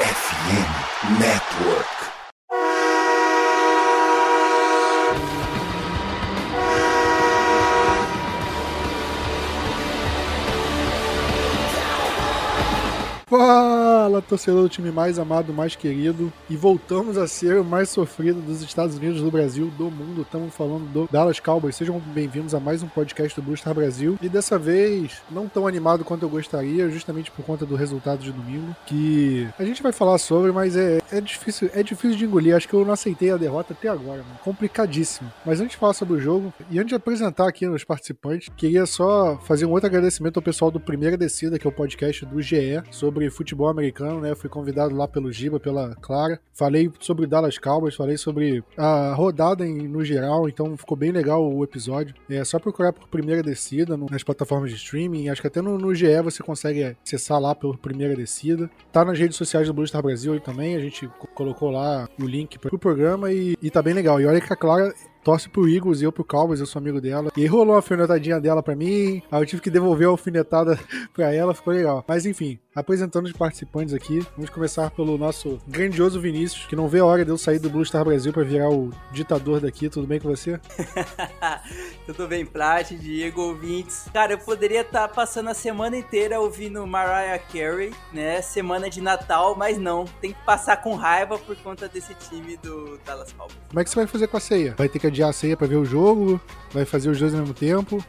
FM Network. Fala, torcedor do time mais amado, mais querido. E voltamos a ser o mais sofrido dos Estados Unidos, do Brasil, do mundo. Estamos falando do Dallas Cowboys. Sejam bem-vindos a mais um podcast do Blue Brasil. E dessa vez, não tão animado quanto eu gostaria, justamente por conta do resultado de domingo, que a gente vai falar sobre, mas é, é difícil é difícil de engolir. Acho que eu não aceitei a derrota até agora, mano. Complicadíssimo. Mas antes de falar sobre o jogo, e antes de apresentar aqui os participantes, queria só fazer um outro agradecimento ao pessoal do Primeira Descida, que é o podcast do GE, sobre futebol americano, né? Fui convidado lá pelo Giba, pela Clara. Falei sobre Dallas Cowboys, falei sobre a rodada em, no geral, então ficou bem legal o episódio. É só procurar por Primeira Descida no, nas plataformas de streaming. Acho que até no, no GE você consegue acessar lá pelo Primeira Descida. Tá nas redes sociais do Blue Star Brasil aí também. A gente colocou lá o link pro programa e, e tá bem legal. E olha que a Clara torce pro Eagles e eu pro Cowboys, eu sou amigo dela. E rolou uma alfinetadinha dela pra mim, aí eu tive que devolver a alfinetada pra ela, ficou legal. Mas enfim, apresentando os participantes aqui, vamos começar pelo nosso grandioso Vinícius, que não vê a hora de eu sair do Blue Star Brasil pra virar o ditador daqui. Tudo bem com você? Tudo bem, Plat, Diego, ouvintes. Cara, eu poderia estar tá passando a semana inteira ouvindo Mariah Carey, né? Semana de Natal, mas não. Tem que passar com raiva por conta desse time do Dallas Cowboys. Como é que você vai fazer com a ceia? Vai ter que adiar a ceia pra ver o jogo? Vai fazer os dois ao mesmo tempo?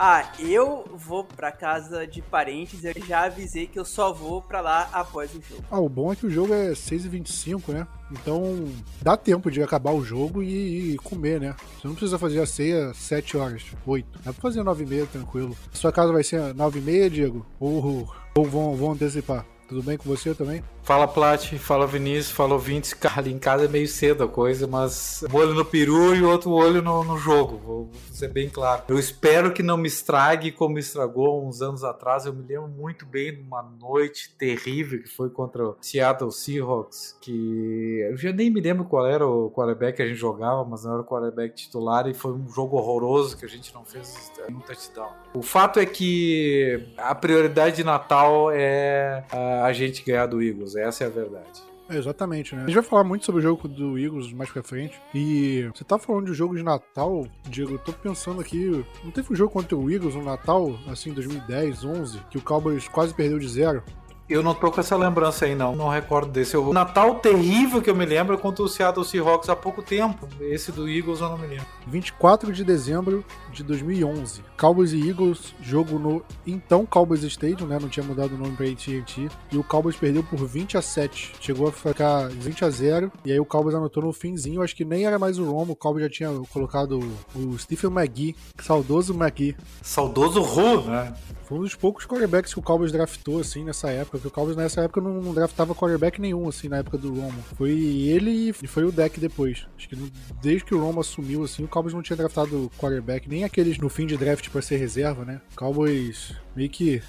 Ah, eu vou pra casa de parentes, eu já avisei que eu só vou pra lá após o jogo. Ah, o bom é que o jogo é 6h25, né? Então dá tempo de acabar o jogo e, e comer, né? Você não precisa fazer a ceia 7 horas, 8. Dá pra fazer 9h30 tranquilo. Sua casa vai ser 9h30, Diego? Ou, ou vão, vão antecipar? Tudo bem com você também? Fala Plat, fala Vinícius, fala ouvintes. Cara, ali em casa é meio cedo a coisa, mas um olho no peru e outro olho no, no jogo, vou ser bem claro. Eu espero que não me estrague como estragou uns anos atrás. Eu me lembro muito bem de uma noite terrível que foi contra o Seattle Seahawks, que eu já nem me lembro qual era o quarterback que a gente jogava, mas não era o quarterback titular e foi um jogo horroroso que a gente não fez um touchdown. O fato é que a prioridade de Natal é a gente ganhar do Eagles. Essa é a verdade. É, exatamente, né? A gente vai falar muito sobre o jogo do Eagles mais pra frente. E você tá falando de jogo de Natal, Diego, eu tô pensando aqui. Não teve um jogo contra o Eagles no Natal, assim, 2010, 11, que o Cowboys quase perdeu de zero? Eu não tô com essa lembrança aí, não. Não recordo desse. O Natal terrível que eu me lembro é contra o Seattle Seahawks há pouco tempo. Esse do Eagles eu não me lembro. 24 de dezembro de 2011. Cowboys e Eagles, jogo no então Cowboys Stadium, né? Não tinha mudado o nome pra AT&T. E o Cowboys perdeu por 20 a 7. Chegou a ficar 20 a 0. E aí o Cowboys anotou no finzinho. Acho que nem era mais o Romo. O Cowboys já tinha colocado o Stephen McGee. Saudoso McGee. Saudoso Ru, né? Foi um dos poucos quarterbacks que o Cowboys draftou, assim, nessa época. Porque o Cowboys nessa época não, não draftava quarterback nenhum, assim, na época do Romo. Foi ele e foi o deck depois. Acho que desde que o Romo assumiu, assim, o Cowboys não tinha draftado quarterback, nem aqueles no fim de draft para ser reserva, né? O Cowboys meio que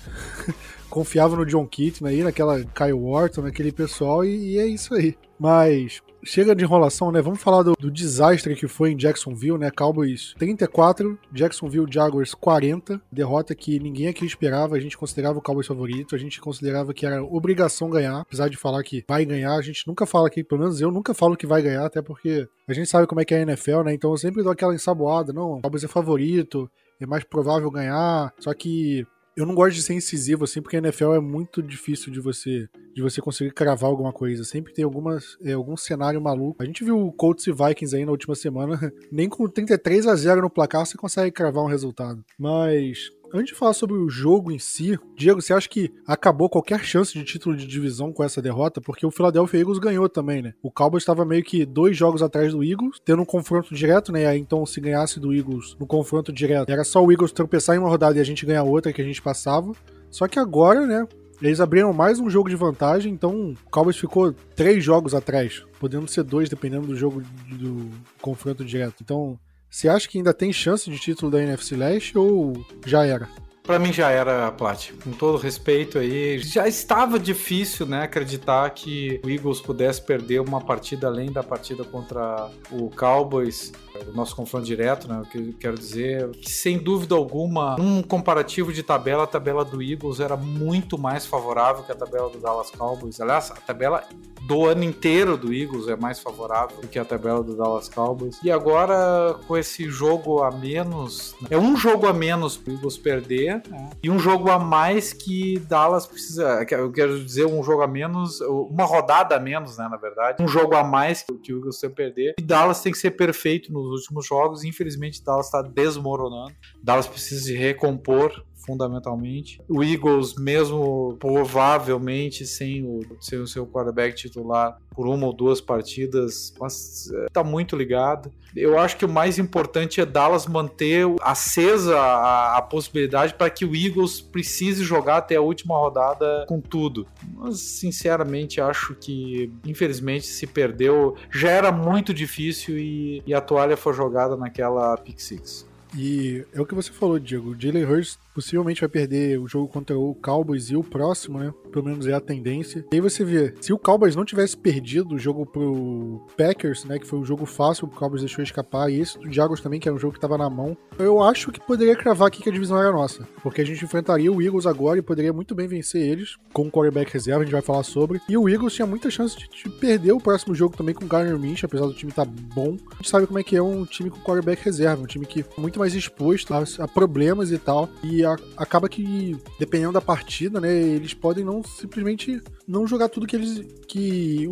confiava no John Keaton aí, naquela Kyle Wharton, naquele pessoal, e, e é isso aí. Mas chega de enrolação, né? Vamos falar do, do, desastre que foi em Jacksonville, né? Cowboys 34, Jacksonville Jaguars 40. Derrota que ninguém aqui esperava. A gente considerava o Cowboys favorito. A gente considerava que era obrigação ganhar. Apesar de falar que vai ganhar, a gente nunca fala aqui, pelo menos eu nunca falo que vai ganhar, até porque a gente sabe como é que é a NFL, né? Então eu sempre dou aquela ensaboada. Não, o Cowboys é favorito, é mais provável ganhar. Só que eu não gosto de ser incisivo assim, porque a NFL é muito difícil de você de você conseguir cravar alguma coisa. Sempre tem algumas, é, algum cenário maluco. A gente viu o Colts e Vikings aí na última semana. Nem com 33 a 0 no placar você consegue cravar um resultado. Mas Antes de falar sobre o jogo em si, Diego, você acha que acabou qualquer chance de título de divisão com essa derrota? Porque o Philadelphia Eagles ganhou também, né? O Cowboys estava meio que dois jogos atrás do Eagles, tendo um confronto direto, né? Então, se ganhasse do Eagles no confronto direto, era só o Eagles tropeçar em uma rodada e a gente ganhar outra que a gente passava. Só que agora, né? Eles abriram mais um jogo de vantagem, então o Cowboys ficou três jogos atrás, podendo ser dois dependendo do jogo do confronto direto. Então, você acha que ainda tem chance de título da NFC Leste ou já era? Para mim já era Plat. Com todo respeito aí, já estava difícil, né, acreditar que o Eagles pudesse perder uma partida além da partida contra o Cowboys, o nosso confronto direto, né? O que eu quero dizer que sem dúvida alguma, num comparativo de tabela, a tabela do Eagles era muito mais favorável que a tabela do Dallas Cowboys. Aliás, a tabela do ano inteiro do Eagles é mais favorável do que a tabela do Dallas Cowboys. E agora, com esse jogo a menos, né? é um jogo a menos pro Eagles perder né? e um jogo a mais que Dallas precisa. Eu quero dizer, um jogo a menos, uma rodada a menos, né? Na verdade, um jogo a mais que o Eagles tem que perder. E Dallas tem que ser perfeito últimos jogos. Infelizmente, Dallas está desmoronando. Dallas precisa se recompor fundamentalmente. O Eagles, mesmo provavelmente sem o, sem o seu quarterback titular por uma ou duas partidas, mas está é, muito ligado. Eu acho que o mais importante é Dallas manter acesa a, a possibilidade para que o Eagles precise jogar até a última rodada com tudo. Mas, sinceramente, acho que, infelizmente, se perdeu. Já era muito difícil e, e a toalha foi jogada naquela pick six. E é o que você falou, Diego. O Jalen Hurts possivelmente vai perder o jogo contra o Cowboys e o próximo, né? Pelo menos é a tendência. E aí você vê, se o Cowboys não tivesse perdido o jogo pro Packers, né? Que foi um jogo fácil, o Cowboys deixou escapar, e esse do Jaguars também, que era um jogo que tava na mão. Eu acho que poderia cravar aqui que a divisão era nossa. Porque a gente enfrentaria o Eagles agora e poderia muito bem vencer eles, com o quarterback reserva, a gente vai falar sobre. E o Eagles tinha muita chance de, de perder o próximo jogo também com o Garner Minch, apesar do time estar tá bom. A gente sabe como é que é um time com quarterback reserva, um time que é muito mais exposto a, a problemas e tal. E a, acaba que, dependendo da partida, né, eles podem não simplesmente não jogar tudo que eles. que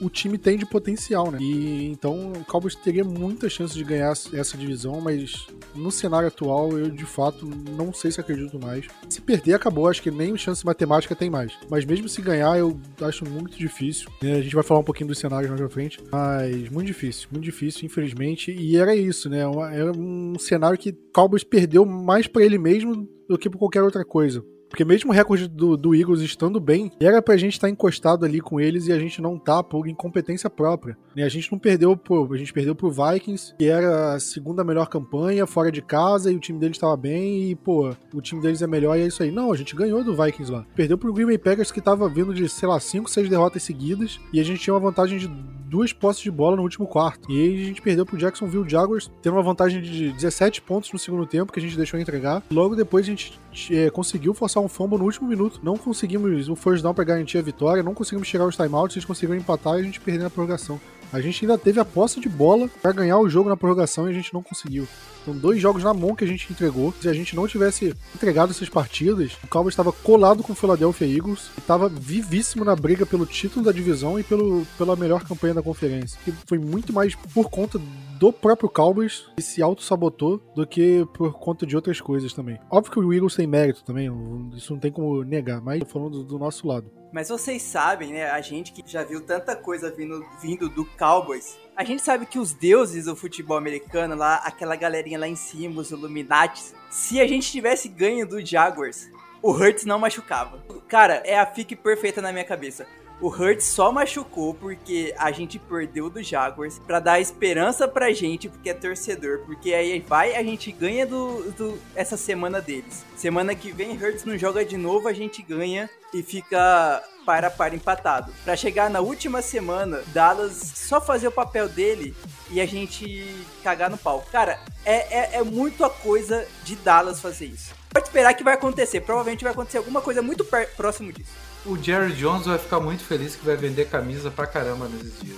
o time tem de potencial, né? E então o Cowboys teria muita chance de ganhar essa divisão, mas no cenário atual eu de fato não sei se acredito mais. Se perder, acabou, acho que nem chance matemática tem mais. Mas mesmo se ganhar, eu acho muito difícil. A gente vai falar um pouquinho dos cenários mais pra frente, mas muito difícil, muito difícil, infelizmente. E era isso, né? Era um cenário que Cowboys perdeu mais para ele mesmo do que por qualquer outra coisa. Porque mesmo o recorde do, do Eagles estando bem, era pra gente estar tá encostado ali com eles e a gente não tá por incompetência própria. Né? A gente não perdeu pro, a gente perdeu pro Vikings, que era a segunda melhor campanha, fora de casa, e o time deles estava bem, e, pô, o time deles é melhor e é isso aí. Não, a gente ganhou do Vikings lá. Perdeu pro Green Bay Packers, que tava vindo de, sei lá, 5, 6 derrotas seguidas, e a gente tinha uma vantagem de duas posses de bola no último quarto. E aí a gente perdeu pro Jacksonville Jaguars, tendo uma vantagem de 17 pontos no segundo tempo, que a gente deixou entregar. Logo depois a gente é, conseguiu forçar um fumble no último minuto. Não conseguimos o first down para garantir a vitória, não conseguimos chegar aos timeouts, eles conseguiram empatar e a gente perdeu a prorrogação. A gente ainda teve a posse de bola para ganhar o jogo na prorrogação e a gente não conseguiu. São dois jogos na mão que a gente entregou. Se a gente não tivesse entregado essas partidas, o Cowboys estava colado com o Philadelphia Eagles e estava vivíssimo na briga pelo título da divisão e pelo, pela melhor campanha da conferência. Que foi muito mais por conta do próprio Cowboys que se auto-sabotou do que por conta de outras coisas também. Óbvio que o Eagles tem mérito também, isso não tem como negar, mas falando do, do nosso lado. Mas vocês sabem, né? A gente que já viu tanta coisa vindo, vindo do Cowboys, a gente sabe que os deuses do futebol americano, lá, aquela galerinha lá em cima, os Illuminati, se a gente tivesse ganho do Jaguars, o Hurts não machucava. Cara, é a fique perfeita na minha cabeça. O Hurts só machucou porque a gente perdeu do Jaguars para dar esperança pra gente, porque é torcedor. Porque aí vai, a gente ganha do, do essa semana deles. Semana que vem, Hurts não joga de novo, a gente ganha e fica para para empatado. Para chegar na última semana, Dallas só fazer o papel dele e a gente cagar no pau. Cara, é, é, é muito a coisa de Dallas fazer isso. Pode esperar que vai acontecer. Provavelmente vai acontecer alguma coisa muito próximo disso. O Jerry Jones vai ficar muito feliz que vai vender camisa pra caramba nesses dias.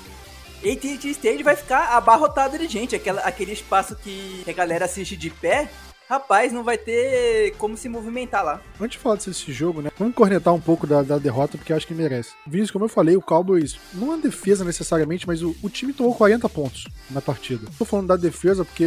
AT&T Stage vai ficar abarrotado de gente. Aquele espaço que a galera assiste de pé rapaz, não vai ter como se movimentar lá. Antes de falar desse jogo, né? Vamos cornetar um pouco da, da derrota, porque acho que merece. Vinícius, como eu falei, o Cowboys, não é defesa necessariamente, mas o, o, time tomou 40 pontos na partida. Tô falando da defesa porque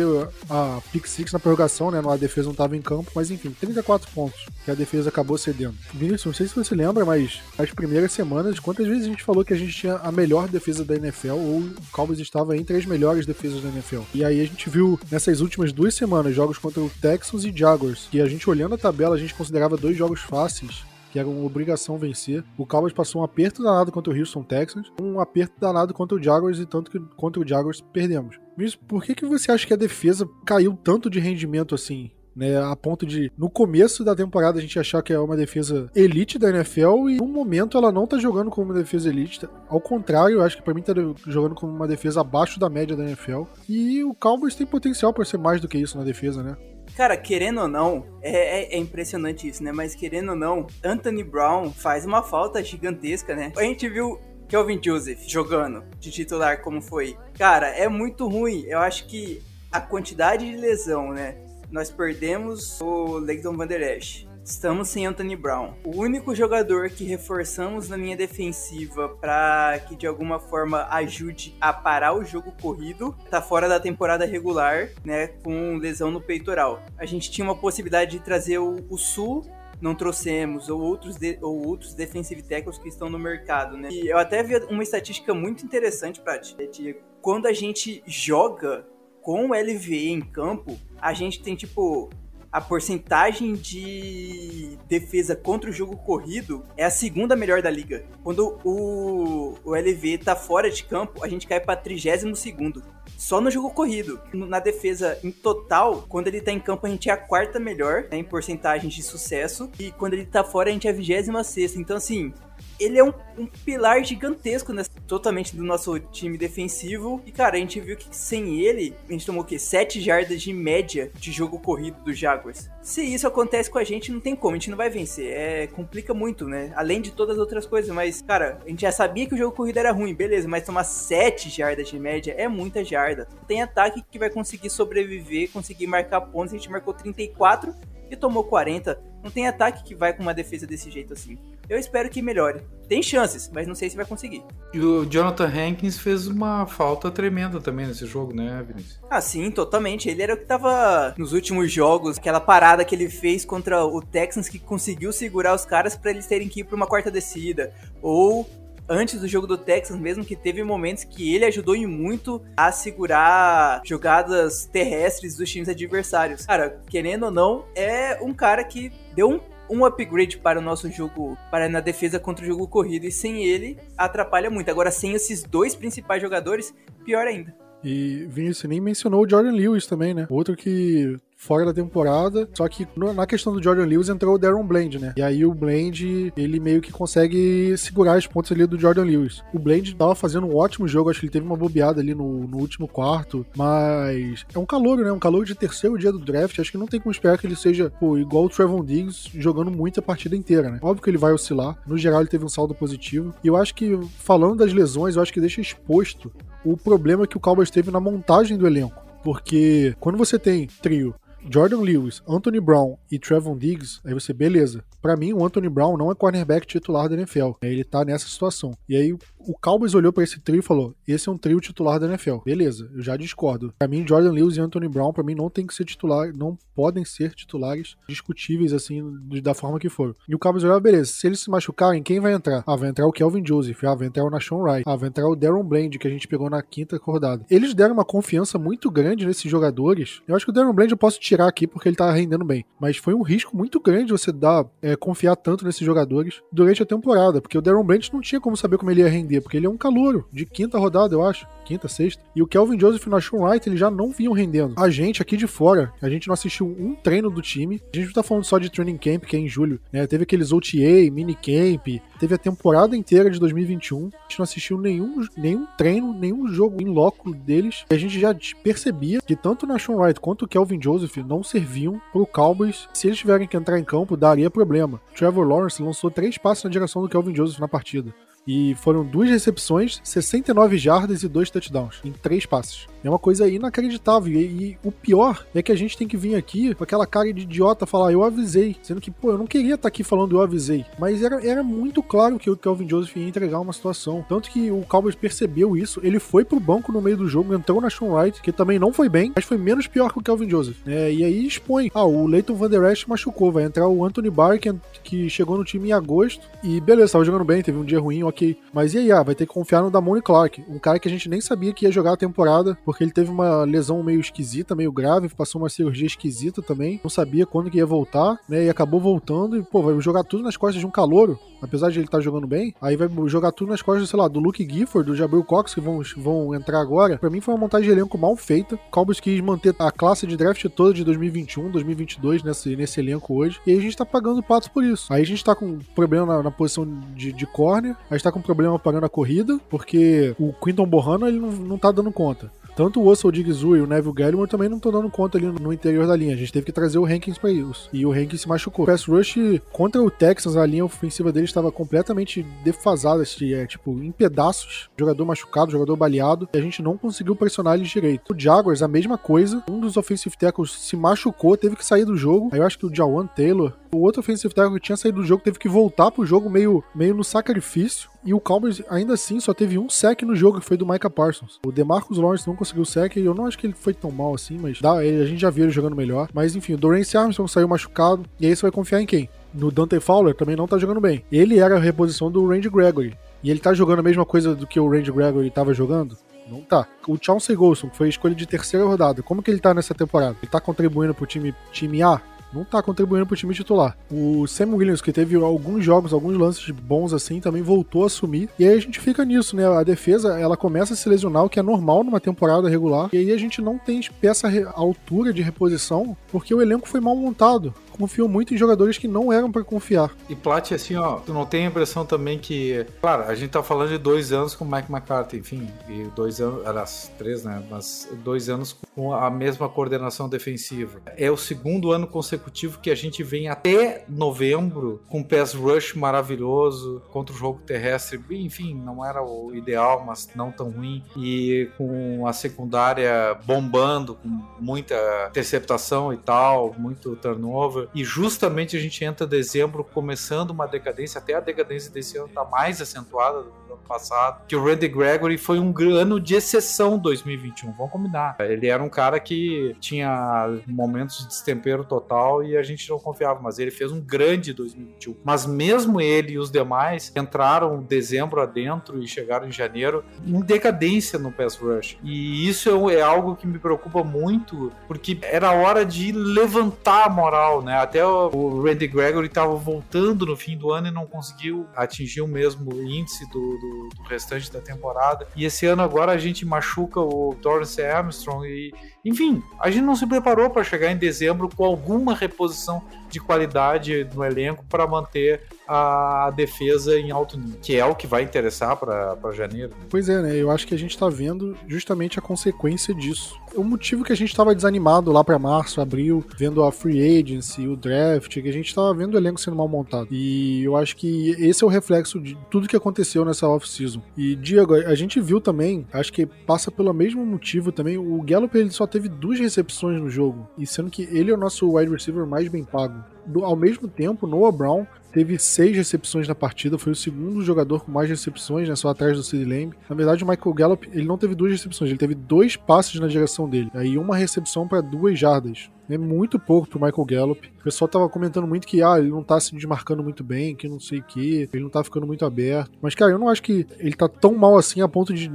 a Pick Six na prorrogação, né? A defesa não tava em campo, mas enfim, 34 pontos que a defesa acabou cedendo. Vinícius, não sei se você lembra, mas as primeiras semanas, quantas vezes a gente falou que a gente tinha a melhor defesa da NFL ou o Cowboys estava entre as melhores defesas da NFL? E aí a gente viu nessas últimas duas semanas jogos contra o Texans e Jaguars. E a gente olhando a tabela, a gente considerava dois jogos fáceis que era uma obrigação vencer. O Cowboys passou um aperto danado contra o Houston Texans, um aperto danado contra o Jaguars e tanto que contra o Jaguars perdemos. Mas por que, que você acha que a defesa caiu tanto de rendimento assim? né? A ponto de, no começo da temporada, a gente achar que é uma defesa elite da NFL e no momento ela não tá jogando como uma defesa elite. Ao contrário, eu acho que para mim tá jogando como uma defesa abaixo da média da NFL. E o Cowboys tem potencial para ser mais do que isso na defesa, né? Cara, querendo ou não, é, é, é, impressionante isso, né? Mas querendo ou não, Anthony Brown faz uma falta gigantesca, né? A gente viu Kelvin Joseph jogando de titular como foi. Cara, é muito ruim. Eu acho que a quantidade de lesão, né? Nós perdemos o Leighton Van Der Esch. Estamos sem Anthony Brown. O único jogador que reforçamos na linha defensiva para que de alguma forma ajude a parar o jogo corrido tá fora da temporada regular, né, com lesão no peitoral. A gente tinha uma possibilidade de trazer o, o Sul não trouxemos, ou outros, de, ou outros defensive tackles que estão no mercado, né? E eu até vi uma estatística muito interessante para ti, Diego. Quando a gente joga com o LVE em campo, a gente tem tipo a porcentagem de defesa contra o jogo corrido é a segunda melhor da liga. Quando o, o LV tá fora de campo, a gente cai para 32 segundo. Só no jogo corrido. Na defesa em total, quando ele tá em campo, a gente é a quarta melhor né, em porcentagem de sucesso. E quando ele tá fora, a gente é a 26 sexta. Então, assim, ele é um, um pilar gigantesco, né? Totalmente do nosso time defensivo. E, cara, a gente viu que sem ele, a gente tomou o quê? 7 jardas de média de jogo corrido do Jaguars. Se isso acontece com a gente, não tem como, a gente não vai vencer. É, complica muito, né? Além de todas as outras coisas. Mas, cara, a gente já sabia que o jogo corrido era ruim, beleza, mas tomar 7 jardas de média é muita jarda. Tem ataque que vai conseguir sobreviver, conseguir marcar pontos. A gente marcou 34 e tomou 40. Não tem ataque que vai com uma defesa desse jeito assim. Eu espero que melhore. Tem chances, mas não sei se vai conseguir. E o Jonathan Hankins fez uma falta tremenda também nesse jogo, né, Vinícius? Ah, sim, totalmente. Ele era o que tava nos últimos jogos, aquela parada que ele fez contra o Texans que conseguiu segurar os caras para eles terem que ir para uma quarta descida. Ou antes do jogo do Texans mesmo, que teve momentos que ele ajudou em muito a segurar jogadas terrestres dos times adversários. Cara, querendo ou não, é um cara que deu um um upgrade para o nosso jogo, para na defesa contra o jogo corrido, e sem ele atrapalha muito. Agora, sem esses dois principais jogadores, pior ainda. E Vinícius nem mencionou o Jordan Lewis também, né? Outro que fora da temporada. Só que na questão do Jordan Lewis entrou o Darren Bland, né? E aí o Bland, ele meio que consegue segurar as pontas ali do Jordan Lewis. O Bland tava fazendo um ótimo jogo, acho que ele teve uma bobeada ali no, no último quarto, mas é um calor, né? Um calor de terceiro dia do draft. Acho que não tem como esperar que ele seja pô, igual o Trevon Diggs jogando muito a partida inteira, né? Óbvio que ele vai oscilar. No geral, ele teve um saldo positivo. E eu acho que, falando das lesões, eu acho que deixa exposto o problema que o Cowboys teve na montagem do elenco. Porque quando você tem trio Jordan Lewis, Anthony Brown e Trevon Diggs, aí você, beleza. Para mim, o Anthony Brown não é cornerback titular da NFL. Ele tá nessa situação. E aí o Cowboys olhou para esse trio e falou: esse é um trio titular da NFL. Beleza, eu já discordo. Para mim, Jordan Lewis e Anthony Brown, para mim, não tem que ser titular, não podem ser titulares discutíveis assim, da forma que for. E o Cowboys olhou: beleza, se eles se machucarem, quem vai entrar? Ah, vai entrar o Kelvin Joseph, ah, vai entrar o Nashon Wright, ah, vai entrar o Darren Bland, que a gente pegou na quinta acordada. Eles deram uma confiança muito grande nesses jogadores. Eu acho que o Darren Bland eu posso tirar aqui porque ele tá rendendo bem. Mas foi um risco muito grande você dar, é, confiar tanto nesses jogadores durante a temporada, porque o Darren Bland não tinha como saber como ele ia render, porque ele é um calouro de quinta rodada, eu acho. Quinta, sexta. E o Kelvin Joseph e o Nashon Wright, eles já não vinham rendendo. A gente aqui de fora, a gente não assistiu um treino do time. A gente não tá falando só de training camp, que é em julho, né? Teve aqueles OTA, minicamp, teve a temporada inteira de 2021. A gente não assistiu nenhum, nenhum treino, nenhum jogo em loco deles. E a gente já percebia que tanto o Nashon Wright quanto o Kelvin Joseph não serviam pro Cowboys. Se eles tiverem que entrar em campo, daria problema. Trevor Lawrence lançou três passos na direção do Kelvin Joseph na partida. E foram duas recepções, 69 jardas e dois touchdowns em três passes. É uma coisa inacreditável. E, e, o pior é que a gente tem que vir aqui com aquela cara de idiota falar, eu avisei. Sendo que, pô, eu não queria estar tá aqui falando eu avisei. Mas era, era muito claro que o Kelvin Joseph ia entregar uma situação. Tanto que o Cowboys percebeu isso. Ele foi pro banco no meio do jogo, entrou na Sean Wright, que também não foi bem, mas foi menos pior que o Kelvin Joseph. É, e aí expõe. Ah, o Leighton Van Der Esch machucou. Vai entrar o Anthony Barr, que, que chegou no time em agosto. E beleza, tava jogando bem, teve um dia ruim, ok. Mas e aí, ah, vai ter que confiar no Damone Clark, um cara que a gente nem sabia que ia jogar a temporada porque ele teve uma lesão meio esquisita, meio grave, passou uma cirurgia esquisita também, não sabia quando que ia voltar, né? E acabou voltando e, pô, vai jogar tudo nas costas de um calouro, apesar de ele estar tá jogando bem, aí vai jogar tudo nas costas, sei lá, do Luke Gifford, do Jabril Cox, que vão, vão entrar agora. Para mim foi uma montagem de elenco mal feita. Cowboys quis manter a classe de draft toda de 2021, 2022 nesse, nesse elenco hoje, e aí a gente tá pagando patos por isso. Aí a gente tá com problema na, na posição de, de corner, gente tá com problema parando a corrida, porque o Quinton Bohanna ele não, não tá dando conta. Tanto o Russell Digzu e o Neville Gallimore também não estão dando conta ali no interior da linha. A gente teve que trazer o Hankins para isso. E o Hankins se machucou. O pass rush contra o Texans, a linha ofensiva dele estava completamente defasada, é, tipo, em pedaços. Jogador machucado, jogador baleado. E a gente não conseguiu pressionar ele direito. O Jaguars, a mesma coisa. Um dos offensive tackles se machucou, teve que sair do jogo. Aí eu acho que o Jawan Taylor, o outro offensive tackle que tinha saído do jogo, teve que voltar pro jogo meio, meio no sacrifício. E o Cowboys, ainda assim, só teve um sec no jogo, que foi do Micah Parsons. O DeMarcus Lawrence não conseguiu sec, e eu não acho que ele foi tão mal assim, mas dá, a gente já viu ele jogando melhor. Mas enfim, o Dorance Armstrong saiu machucado, e aí você vai confiar em quem? No Dante Fowler também não tá jogando bem. Ele era a reposição do Randy Gregory. E ele tá jogando a mesma coisa do que o Randy Gregory tava jogando? Não tá. O Chauncey Golson, foi escolha de terceira rodada, como que ele tá nessa temporada? Ele tá contribuindo pro time, time A? Não tá contribuindo pro time titular. O Sam Williams, que teve alguns jogos, alguns lances bons assim, também voltou a assumir. E aí a gente fica nisso, né? A defesa, ela começa a se lesionar, o que é normal numa temporada regular. E aí a gente não tem peça altura de reposição, porque o elenco foi mal montado confiou muito em jogadores que não eram para confiar. E Plat, assim, ó, tu não tem a impressão também que. Claro, a gente tá falando de dois anos com o Mike McCarthy, enfim, e dois anos, aliás, três, né? Mas dois anos com a mesma coordenação defensiva. É o segundo ano consecutivo que a gente vem até novembro com pass rush maravilhoso contra o jogo terrestre. Enfim, não era o ideal, mas não tão ruim. E com a secundária bombando, com muita interceptação e tal, muito turnover e justamente a gente entra dezembro começando uma decadência, até a decadência desse ano está mais acentuada do no ano passado, que o Randy Gregory foi um ano de exceção 2021, vamos combinar. Ele era um cara que tinha momentos de destempero total e a gente não confiava, mas ele fez um grande 2021. Mas mesmo ele e os demais entraram dezembro adentro e chegaram em janeiro em decadência no pass rush. E isso é, é algo que me preocupa muito, porque era hora de levantar a moral, né? Até o Randy Gregory estava voltando no fim do ano e não conseguiu atingir o mesmo índice do, do, do, restante da temporada. E esse ano agora a gente machuca o Torrance Armstrong e, enfim, a gente não se preparou para chegar em dezembro com alguma reposição de qualidade no elenco para manter a defesa em alto nível, que é o que vai interessar para janeiro. Né? Pois é, né? Eu acho que a gente está vendo justamente a consequência disso. O motivo que a gente estava desanimado lá para março, abril, vendo a free agency, o draft, que a gente estava vendo o elenco sendo mal montado. E eu acho que esse é o reflexo de tudo que aconteceu nessa off-season. E Diego, a gente viu também, acho que passa pelo mesmo motivo também, o Gallup ele só teve duas recepções no jogo, e sendo que ele é o nosso wide receiver mais bem pago. you Ao mesmo tempo, Noah Brown teve seis recepções na partida, foi o segundo jogador com mais recepções, né, só atrás do Sid Lamb. Na verdade, o Michael Gallup, ele não teve duas recepções, ele teve dois passes na direção dele, aí uma recepção para duas jardas. É muito pouco pro Michael Gallup. O pessoal tava comentando muito que ah, ele não tá se desmarcando muito bem, que não sei o que, ele não tá ficando muito aberto. Mas, cara, eu não acho que ele tá tão mal assim a ponto de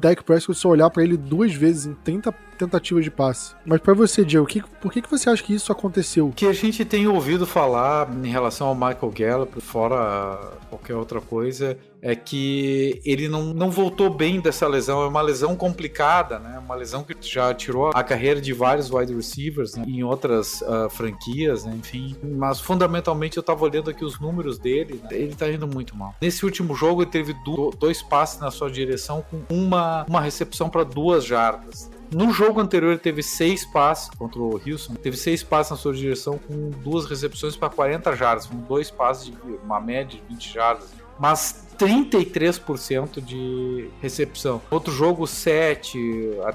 Dak Prescott só olhar para ele duas vezes em 30 tentativas de passe. Mas para você, Diego, que, por que, que você acha que isso aconteceu? Que a gente tem ouvido falar em relação ao Michael Gallup, fora qualquer outra coisa, é que ele não, não voltou bem dessa lesão. É uma lesão complicada, né? Uma lesão que já tirou a carreira de vários wide receivers né? em outras uh, franquias, né? enfim. Mas fundamentalmente eu tava olhando aqui os números dele, ele tá indo muito mal. Nesse último jogo ele teve dois passes na sua direção com uma, uma recepção para duas jardas. No jogo anterior ele teve seis passes contra o Houston, teve seis passes na sua direção com duas recepções para 40 jardas, com dois passes de uma média de 20 jardas. Mas 33% de recepção. Outro jogo, 7.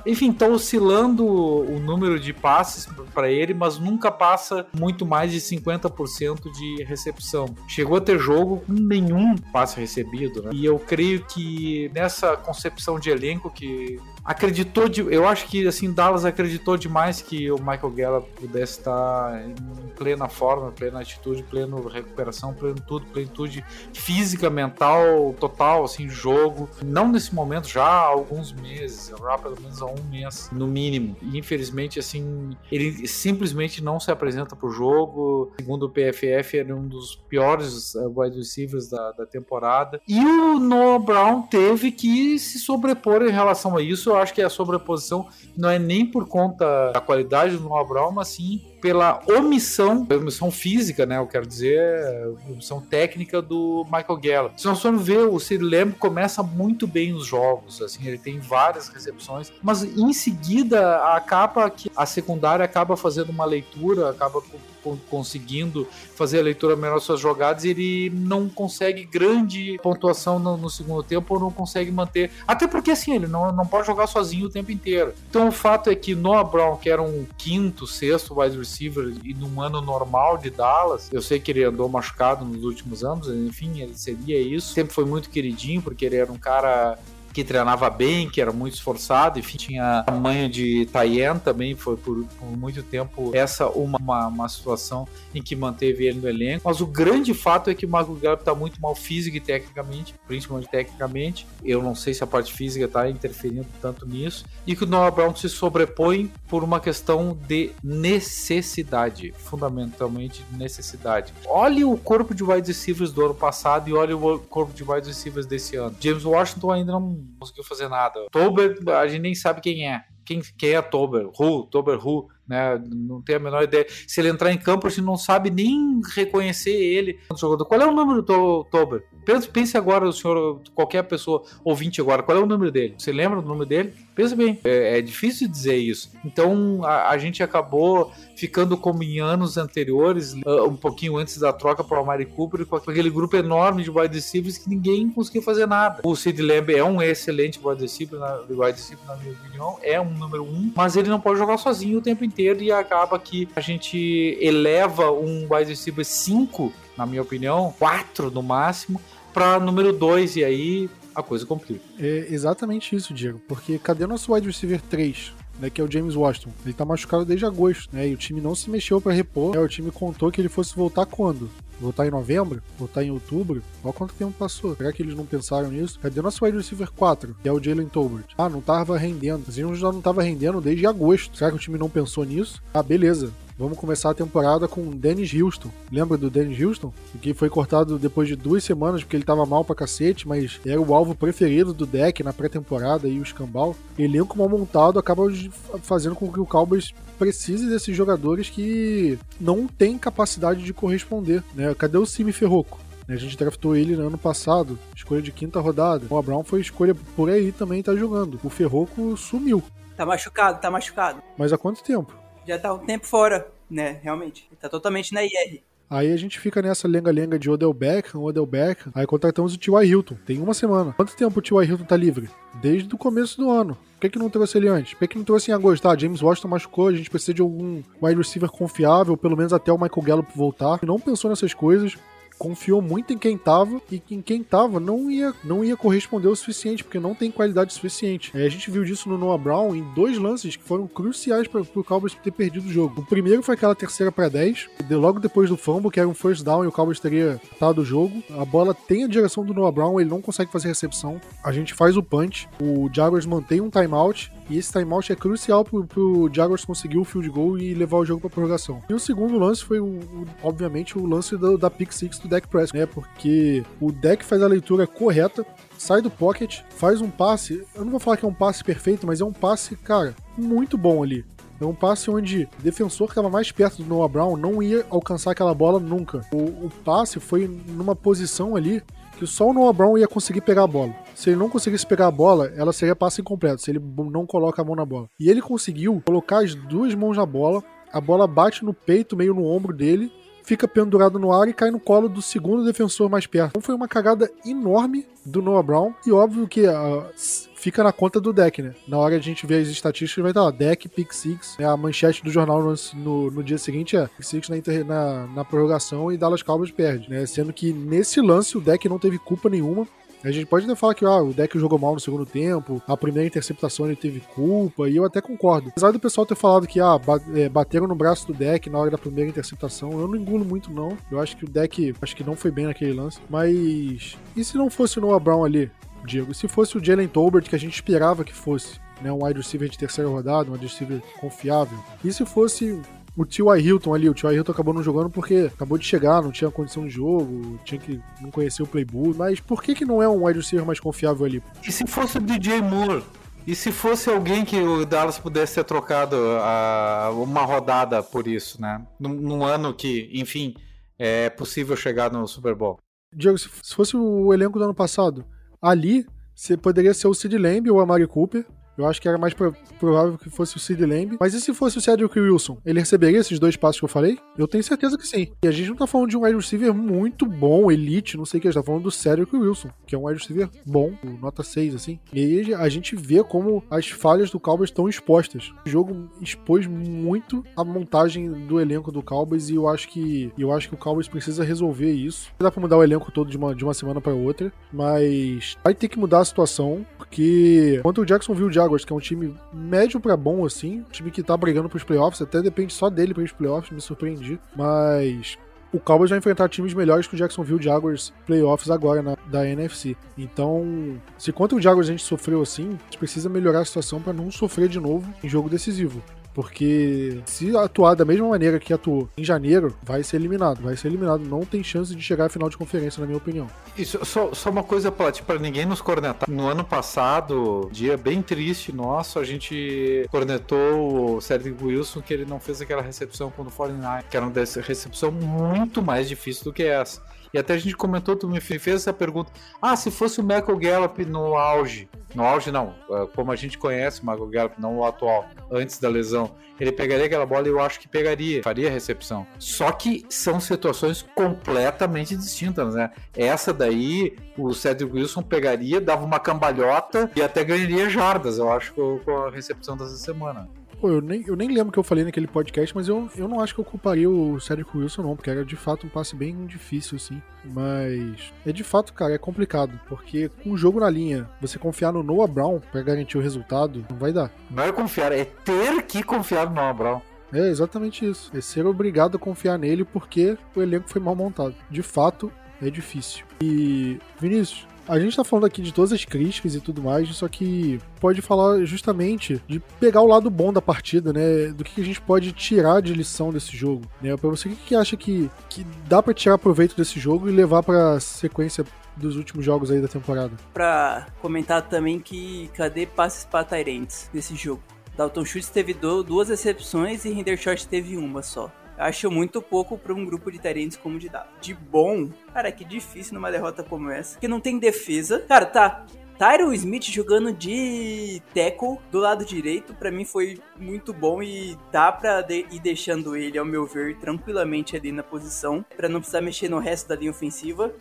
Enfim, tá oscilando o número de passes para ele, mas nunca passa muito mais de 50% de recepção. Chegou a ter jogo com nenhum passe recebido, né? E eu creio que nessa concepção de elenco que acreditou de, eu acho que assim Dallas acreditou demais que o Michael Gallup pudesse estar em plena forma, plena atitude, plena recuperação, pleno tudo, plenitude física, mental, total, assim, jogo. Não nesse momento, já há alguns meses, já pelo menos há um mês, no mínimo. E, infelizmente, assim, ele simplesmente não se apresenta para o jogo. Segundo o PFF, ele é um dos piores uh, wide receivers da, da temporada. E o Noah Brown teve que se sobrepor em relação a isso. Eu acho que a sobreposição não é nem por conta da qualidade do Brown, mas sim pela omissão, omissão física, né? Eu quero dizer, omissão técnica do Michael Gallup. Se nós formos ver, o Sid Lamb começa muito bem os jogos, assim, ele tem várias recepções, mas em seguida acaba que a secundária acaba fazendo uma leitura, acaba conseguindo fazer a leitura melhor suas jogadas e ele não consegue grande pontuação no, no, segundo tempo ou não consegue manter. Até porque assim, ele não, não pode jogar sozinho o tempo inteiro. Então o fato é que Noah Brown, que era um quinto, sexto wide receiver e num ano normal de Dallas, eu sei que ele andou machucado nos últimos anos, enfim, ele seria isso. Sempre foi muito queridinho, porque ele era um cara que treinava bem, que era muito esforçado, enfim, tinha tamanho de Tayen também, foi por, por, muito tempo essa uma, uma, uma, situação em que manteve ele no elenco. Mas o grande fato é que o Marco Gallup está muito mal físico e tecnicamente, principalmente tecnicamente. Eu não sei se a parte física está interferindo tanto nisso. E que o Noah Brown se sobrepõe por uma questão de necessidade, fundamentalmente necessidade. Olhe o corpo de wide receivers do ano passado e olhe o corpo de wide receivers desse ano. James Washington ainda não conseguiu fazer nada. Tober, a gente nem sabe quem é. Quem, quem é Tober? Who? Tober Who? Né? Não tem a menor ideia. Se ele entrar em campo, a gente não sabe nem reconhecer ele. Qual é o número do Tober? Pense, pense agora, o senhor, qualquer pessoa ouvinte agora, qual é o número dele? Você lembra do número dele? Pensa bem, é, é difícil dizer isso. Então a, a, gente acabou ficando como em anos anteriores, uh, um pouquinho antes da troca para o Amari Cooper, com aquele grupo enorme de wide receivers que ninguém conseguia fazer nada. O Sid Lamb é um excelente wide receiver, na, wide receiver, na minha opinião, é um número um, mas ele não pode jogar sozinho o tempo inteiro inteiro e acaba que a gente eleva um wide receiver 5, na minha opinião, 4 no máximo, para número 2 e aí a coisa complica. É exatamente isso, Diego, porque cadê nosso wide receiver 3? Né, que é o James Washington. Ele tá machucado desde agosto, né? E o time não se mexeu para repor. Né, o time contou que ele fosse voltar quando? Voltar em novembro? Voltar em outubro? Olha quanto tempo passou. Será que eles não pensaram nisso? Cadê nosso wide receiver 4? Que é o Jalen Tolbert. Ah, não tava rendendo. Ele já não tava rendendo desde agosto. Será que o time não pensou nisso? Ah, beleza. Vamos começar a temporada com Dennis Houston. Lembra do Dennis Houston? Que foi cortado depois de duas semanas porque ele tava mal pra cacete, mas era o alvo preferido do deck na pré-temporada e o escambau. Elenco mal montado acaba fazendo com que o Cowboys precise desses jogadores que não têm capacidade de corresponder. Né? Cadê o Simi Ferroco? A gente draftou ele no ano passado, escolha de quinta rodada. O Brown foi escolha por aí também, tá jogando. O Ferroco sumiu. Tá machucado, tá machucado. Mas há quanto tempo? Já tá um tempo fora, né? Realmente. Ele tá totalmente na IR. Aí a gente fica nessa lenga-lenga de Odell Beckham, Odell Beckham. Aí contratamos o T.Y. Hilton. Tem uma semana. Quanto tempo o T.Y. Hilton tá livre? Desde o começo do ano. Por que, que não trouxe ele antes? Por que, que não trouxe em agosto? Tá, James Washington machucou, a gente precisa de algum wide receiver confiável, pelo menos até o Michael Gallup voltar. Não pensou nessas coisas confiou muito em quem tava e em quem tava não ia, não ia corresponder o suficiente, porque não tem qualidade suficiente. É, a gente viu disso no Noah Brown em dois lances que foram cruciais para o Cowboys ter perdido o jogo. O primeiro foi aquela terceira para 10, logo depois do fumble, que era um first down e o Cowboys teria estado o jogo. A bola tem a direção do Noah Brown, ele não consegue fazer recepção. A gente faz o punch, o Jaguars mantém um timeout e esse timeout é crucial pro, pro Jaguars conseguir o field goal e levar o jogo pra prorrogação. E o segundo lance foi, o, o, obviamente, o lance do, da pick six do Deck Prescott, né? Porque o deck faz a leitura correta, sai do pocket, faz um passe. Eu não vou falar que é um passe perfeito, mas é um passe, cara, muito bom ali. É um passe onde o defensor que estava mais perto do Noah Brown não ia alcançar aquela bola nunca. O, o passe foi numa posição ali que só o Noah Brown ia conseguir pegar a bola. Se ele não conseguisse pegar a bola, ela seria passe incompleto, se ele não coloca a mão na bola. E ele conseguiu colocar as duas mãos na bola, a bola bate no peito, meio no ombro dele, fica pendurado no ar e cai no colo do segundo defensor mais perto. Então foi uma cagada enorme do Noah Brown e óbvio que uh, fica na conta do deck, né? Na hora a gente vê as estatísticas, vai estar lá, deck, pick six, né? a manchete do jornal no, no, no, dia seguinte é pick six na, inter, na, na prorrogação e Dallas Cowboys perde, né? Sendo que nesse lance o deck não teve culpa nenhuma, A gente pode até falar que ah, o deck jogou mal no segundo tempo, a primeira interceptação ele teve culpa, e eu até concordo. Apesar do pessoal ter falado que ah, é, bateram no braço do deck na hora da primeira interceptação, eu não engulo muito não. Eu acho que o deck acho que não foi bem naquele lance. Mas e se não fosse o Noah Brown ali, Diego? Se fosse o Jalen Tolbert que a gente esperava que fosse? Né, um wide receiver de terceira rodada, um wide receiver confiável. E se fosse o T.Y. Hilton ali, o T.Y. Hilton acabou não jogando porque acabou de chegar, não tinha condição de jogo, tinha que não conhecer o playbook. Mas por que que não é um wide receiver mais confiável ali? E se fosse o DJ Moore? E se fosse alguém que o Dallas pudesse ter trocado a, uma rodada por isso, né? Num, num, ano que, enfim, é possível chegar no Super Bowl. Diego, se fosse o elenco do ano passado, ali você poderia ser o Sid Lamb ou a Mari Cooper, eu acho que era mais provável que fosse o Sid Lamb. Mas e se fosse o Cedric Wilson? Ele receberia esses dois passos que eu falei? Eu tenho certeza que sim. E a gente não tá falando de um wide receiver muito bom, elite, não sei o que. A gente tá falando do Cedric Wilson, que é um wide receiver bom, nota 6, assim. E a gente vê como as falhas do Cowboys estão expostas. O jogo expôs muito a montagem do elenco do Cowboys e eu acho que eu acho que o Cowboys precisa resolver isso. Dá pra mudar o elenco todo de uma, de uma semana para outra, mas vai ter que mudar a situação, porque quando o Jacksonville Jaguars, que é um time médio para bom, assim, um time que tá brigando pros playoffs, até depende só dele para os playoffs, me surpreendi, mas o Cowboys vai enfrentar times melhores que o Jacksonville Jaguars playoffs agora na, da NFC. Então, se contra o Jaguars a gente sofreu assim, a gente precisa melhorar a situação para não sofrer de novo em jogo decisivo. Porque se atuar da mesma maneira que atuou em janeiro, vai ser eliminado. Vai ser eliminado. Não tem chance de chegar à final de conferência, na minha opinião. Isso, só, só uma coisa, para ninguém nos cornetar. No ano passado, dia bem triste nosso, a gente cornetou o Cedric Wilson que ele não fez aquela recepção quando o 49 que era uma recepção muito mais difícil do que essa. E até a gente comentou, tu me fez essa pergunta. Ah, se fosse o Michael Gallup no auge. No auge não, ah, como a gente conhece o Michael Gallup, não o atual, antes da lesão. Ele pegaria aquela bola e eu acho que pegaria, faria a recepção. Só que são situações completamente distintas, né? Essa daí, o Cedric Wilson pegaria, dava uma cambalhota e até ganharia jardas, eu acho, com a recepção dessa semana. Pô, eu nem, eu nem lembro que eu falei naquele podcast, mas eu, eu não acho que eu culparia o Cedric Wilson, não, porque era de fato um passe bem difícil, assim. Mas é de fato, cara, é complicado, porque com o jogo na linha, você confiar no Noah Brown para garantir o resultado, não vai dar. Não é confiar, é ter que confiar no Noah Brown. É exatamente isso. É ser obrigado a confiar nele porque o elenco foi mal montado. De fato, é difícil. E, Vinícius, a gente tá falando aqui de todas as críticas e tudo mais, só que pode falar justamente de pegar o lado bom da partida, né? Do que a gente pode tirar de lição desse jogo, né? Pra você, o que, que acha que, que dá para tirar proveito desse jogo e levar pra sequência dos últimos jogos aí da temporada? Pra comentar também que cadê passes para Tyrants nesse jogo? Dalton Schultz teve duas exceções e Hendershot teve uma só acho muito pouco para um grupo de Tyrants como de dado. De bom, cara, que difícil numa derrota como essa, que não tem defesa. Cara, tá. Tyron Smith jogando de tackle do lado direito, para mim foi muito bom e dá pra de ir deixando ele, ao meu ver, tranquilamente ali na posição, para não precisar mexer no resto da linha ofensiva.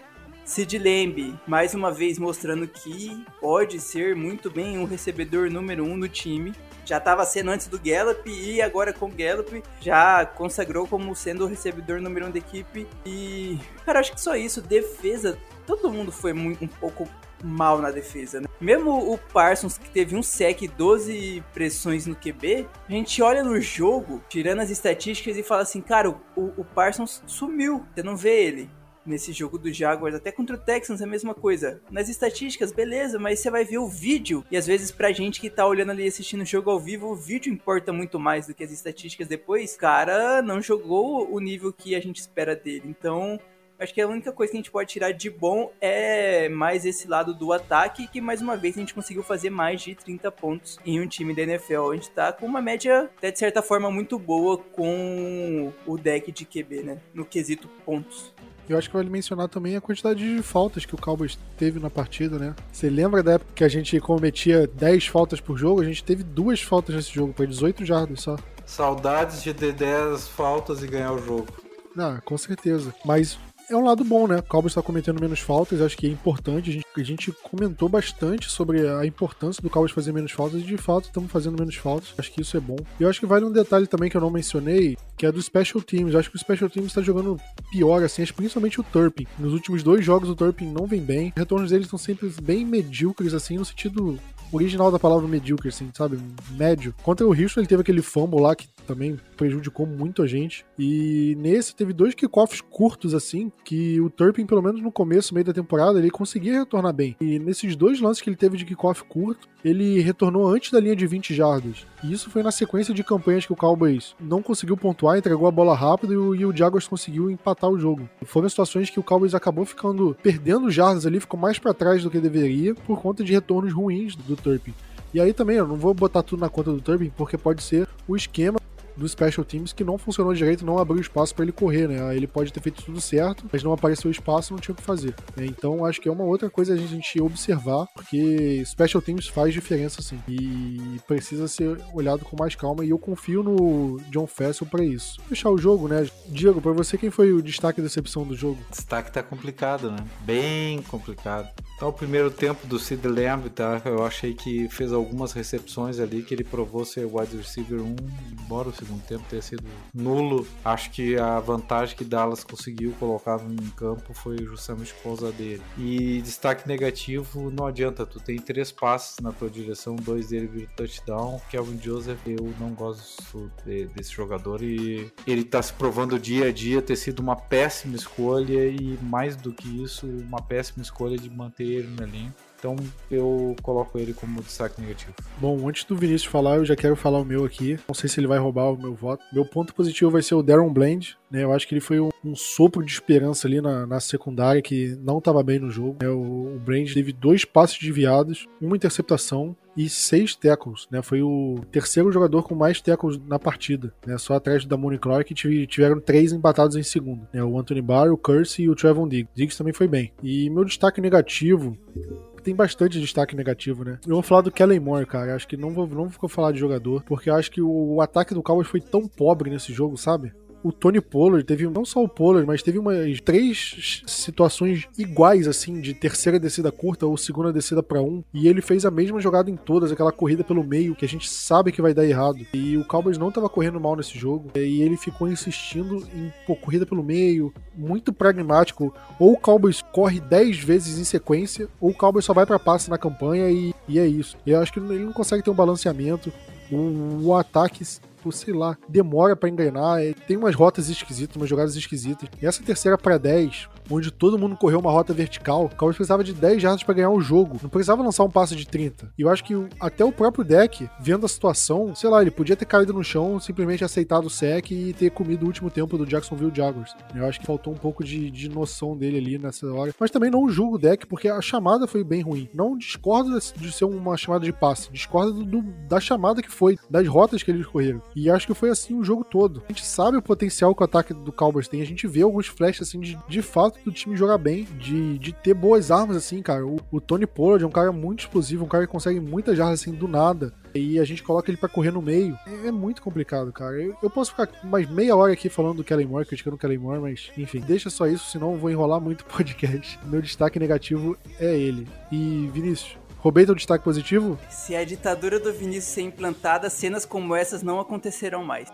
Sid Lamb, mais uma vez mostrando que pode ser muito bem um recebedor número um no time já estava sendo antes do Gallup e agora com o Gallup já consagrou como sendo o recebedor número um da equipe. E, cara, acho que só isso. Defesa, todo mundo foi muito, um pouco mal na defesa, né? Mesmo o Parsons, que teve um sec e 12 pressões no QB, a gente olha no jogo, tirando as estatísticas e fala assim, cara, o, o Parsons sumiu, você não vê ele nesse jogo do Jaguars, até contra o Texans é a mesma coisa. Nas estatísticas, beleza, mas você vai ver o vídeo. E às vezes pra gente que tá olhando ali assistindo o jogo ao vivo, o vídeo importa muito mais do que as estatísticas depois. Cara, não jogou o nível que a gente espera dele. Então, Acho que a única coisa que a gente pode tirar de bom é mais esse lado do ataque, que mais uma vez a gente conseguiu fazer mais de 30 pontos em um time da NFL. A gente tá com uma média, até de certa forma, muito boa com o deck de QB, né? No quesito pontos. Eu acho que vale mencionar também a quantidade de faltas que o Cowboys teve na partida, né? Você lembra da época que a gente cometia 10 faltas por jogo? A gente teve duas faltas nesse jogo, foi 18 jardas só. Saudades de ter 10 faltas e ganhar o jogo. Não, com certeza. Mas é um lado bom, né? O Cowboys está cometendo menos faltas, acho que é importante. A gente, a gente comentou bastante sobre a importância do Cowboys fazer menos faltas e de fato estamos fazendo menos faltas. Acho que isso é bom. E eu acho que vale um detalhe também que eu não mencionei, que é do Special Teams. Eu acho que o Special Teams está jogando pior, assim, principalmente o Turpin. Nos últimos dois jogos o Turpin não vem bem. Os retornos deles estão sempre bem medíocres, assim, no sentido original da palavra medíocre, assim, sabe? Médio. Contra o Houston, ele teve aquele fumble lá que também prejudicou muito a gente. E nesse teve dois kickoffs curtos, assim, que o Turpin, pelo menos no começo, meio da temporada, ele conseguia retornar bem. E nesses dois lances que ele teve de kickoff curto, ele retornou antes da linha de 20 jardas. E isso foi na sequência de campanhas que o Cowboys não conseguiu pontuar, entregou a bola rápido e o, Jaguars conseguiu empatar o jogo. E foram situações que o Cowboys acabou ficando perdendo jardas ali, ficou mais para trás do que deveria por conta de retornos ruins do Turpin. E aí também, eu não vou botar tudo na conta do Turpin, porque pode ser o esquema do Special Teams que não funcionou direito, não abriu espaço para ele correr, né? Ele pode ter feito tudo certo, mas não apareceu espaço, não tinha o que fazer. Né? Então acho que é uma outra coisa a gente observar, porque Special Teams faz diferença sim e precisa ser olhado com mais calma e eu confio no John Fessel para isso. Fechar o jogo, né? Diego, para você quem foi o destaque e decepção do jogo? Destaque tá complicado, né? Bem complicado. Então, o primeiro tempo do Sid Lamb, tá? Eu achei que fez algumas recepções ali que ele provou ser wide receiver 1, embora o segundo tempo tenha sido nulo. Acho que a vantagem que Dallas conseguiu colocar em campo foi justamente por causa dele. E destaque negativo, não adianta, tu tem três passes na tua direção, dois dele viram touchdown. Kelvin Joseph, eu não gosto de, desse jogador e ele tá se provando dia a dia ter sido uma péssima escolha e mais do que isso, uma péssima escolha de manter ele no elenco. Então eu coloco ele como destaque negativo. Bom, antes do Vinícius falar, eu já quero falar o meu aqui. Não sei se ele vai roubar o meu voto. Meu ponto positivo vai ser o Darren Bland. Né? Eu acho que ele foi um, um sopro de esperança ali na, na secundária que não estava bem no jogo. É, o, o teve dois passes desviados, uma interceptação e seis tackles, né? Foi o terceiro jogador com mais tackles na partida, né? Só atrás da Damone Clark que tiveram três empatados em segundo, né? O Anthony Barr, o Curse e o Trevon Diggs. Diggs também foi bem. E meu destaque negativo tem bastante destaque negativo, né? Eu vou falar do Kellen Moore, cara. Acho que não vou, não vou falar de jogador, porque eu acho que o, o ataque do Cowboys foi tão pobre nesse jogo, sabe? O Tony Pollard teve não só o Pollard, mas teve umas três situações iguais assim de terceira descida curta ou segunda descida para um, e ele fez a mesma jogada em todas, aquela corrida pelo meio que a gente sabe que vai dar errado. E o Cowboys não estava correndo mal nesse jogo, e ele ficou insistindo em pô, corrida pelo meio, muito pragmático. Ou o Cowboys corre 10 vezes em sequência, ou o Cowboys só vai para passe na campanha e, e é isso. Eu acho que ele não consegue ter um balanceamento. O, o ataque tipo, sei lá, demora para engrenar, é, tem umas rotas esquisitas, umas jogadas esquisitas. E essa terceira para 10, onde todo mundo correu uma rota vertical, o Cowboys precisava de 10 jardas para ganhar o jogo. Não precisava lançar um passe de 30. E eu acho que até o próprio deck, vendo a situação, sei lá, ele podia ter caído no chão, simplesmente aceitado o sec e ter comido o último tempo do Jacksonville Jaguars. Eu acho que faltou um pouco de, de noção dele ali nessa hora. Mas também não julgo o deck, porque a chamada foi bem ruim. Não discordo de ser uma chamada de passe, discordo do, da chamada que foi, das rotas que eles correram. E acho que foi assim o jogo todo. A gente sabe o potencial que o ataque do Cowboys tem. A gente vê alguns flashes, assim, de, de fato do time jogar bem, de, de ter boas armas, assim, cara. O, o Tony Pollard é um cara muito explosivo, um cara que consegue muitas jardas, assim, do nada. E a gente coloca ele para correr no meio. É, é, muito complicado, cara. Eu, eu, posso ficar mais meia hora aqui falando do Kellen Moore, criticando o Kellen Moore, mas enfim, deixa só isso, senão eu vou enrolar muito o podcast. Meu destaque negativo é ele. E Vinícius, Roubei teu destaque positivo? Se a ditadura do Vinícius ser implantada, cenas como essas não acontecerão mais.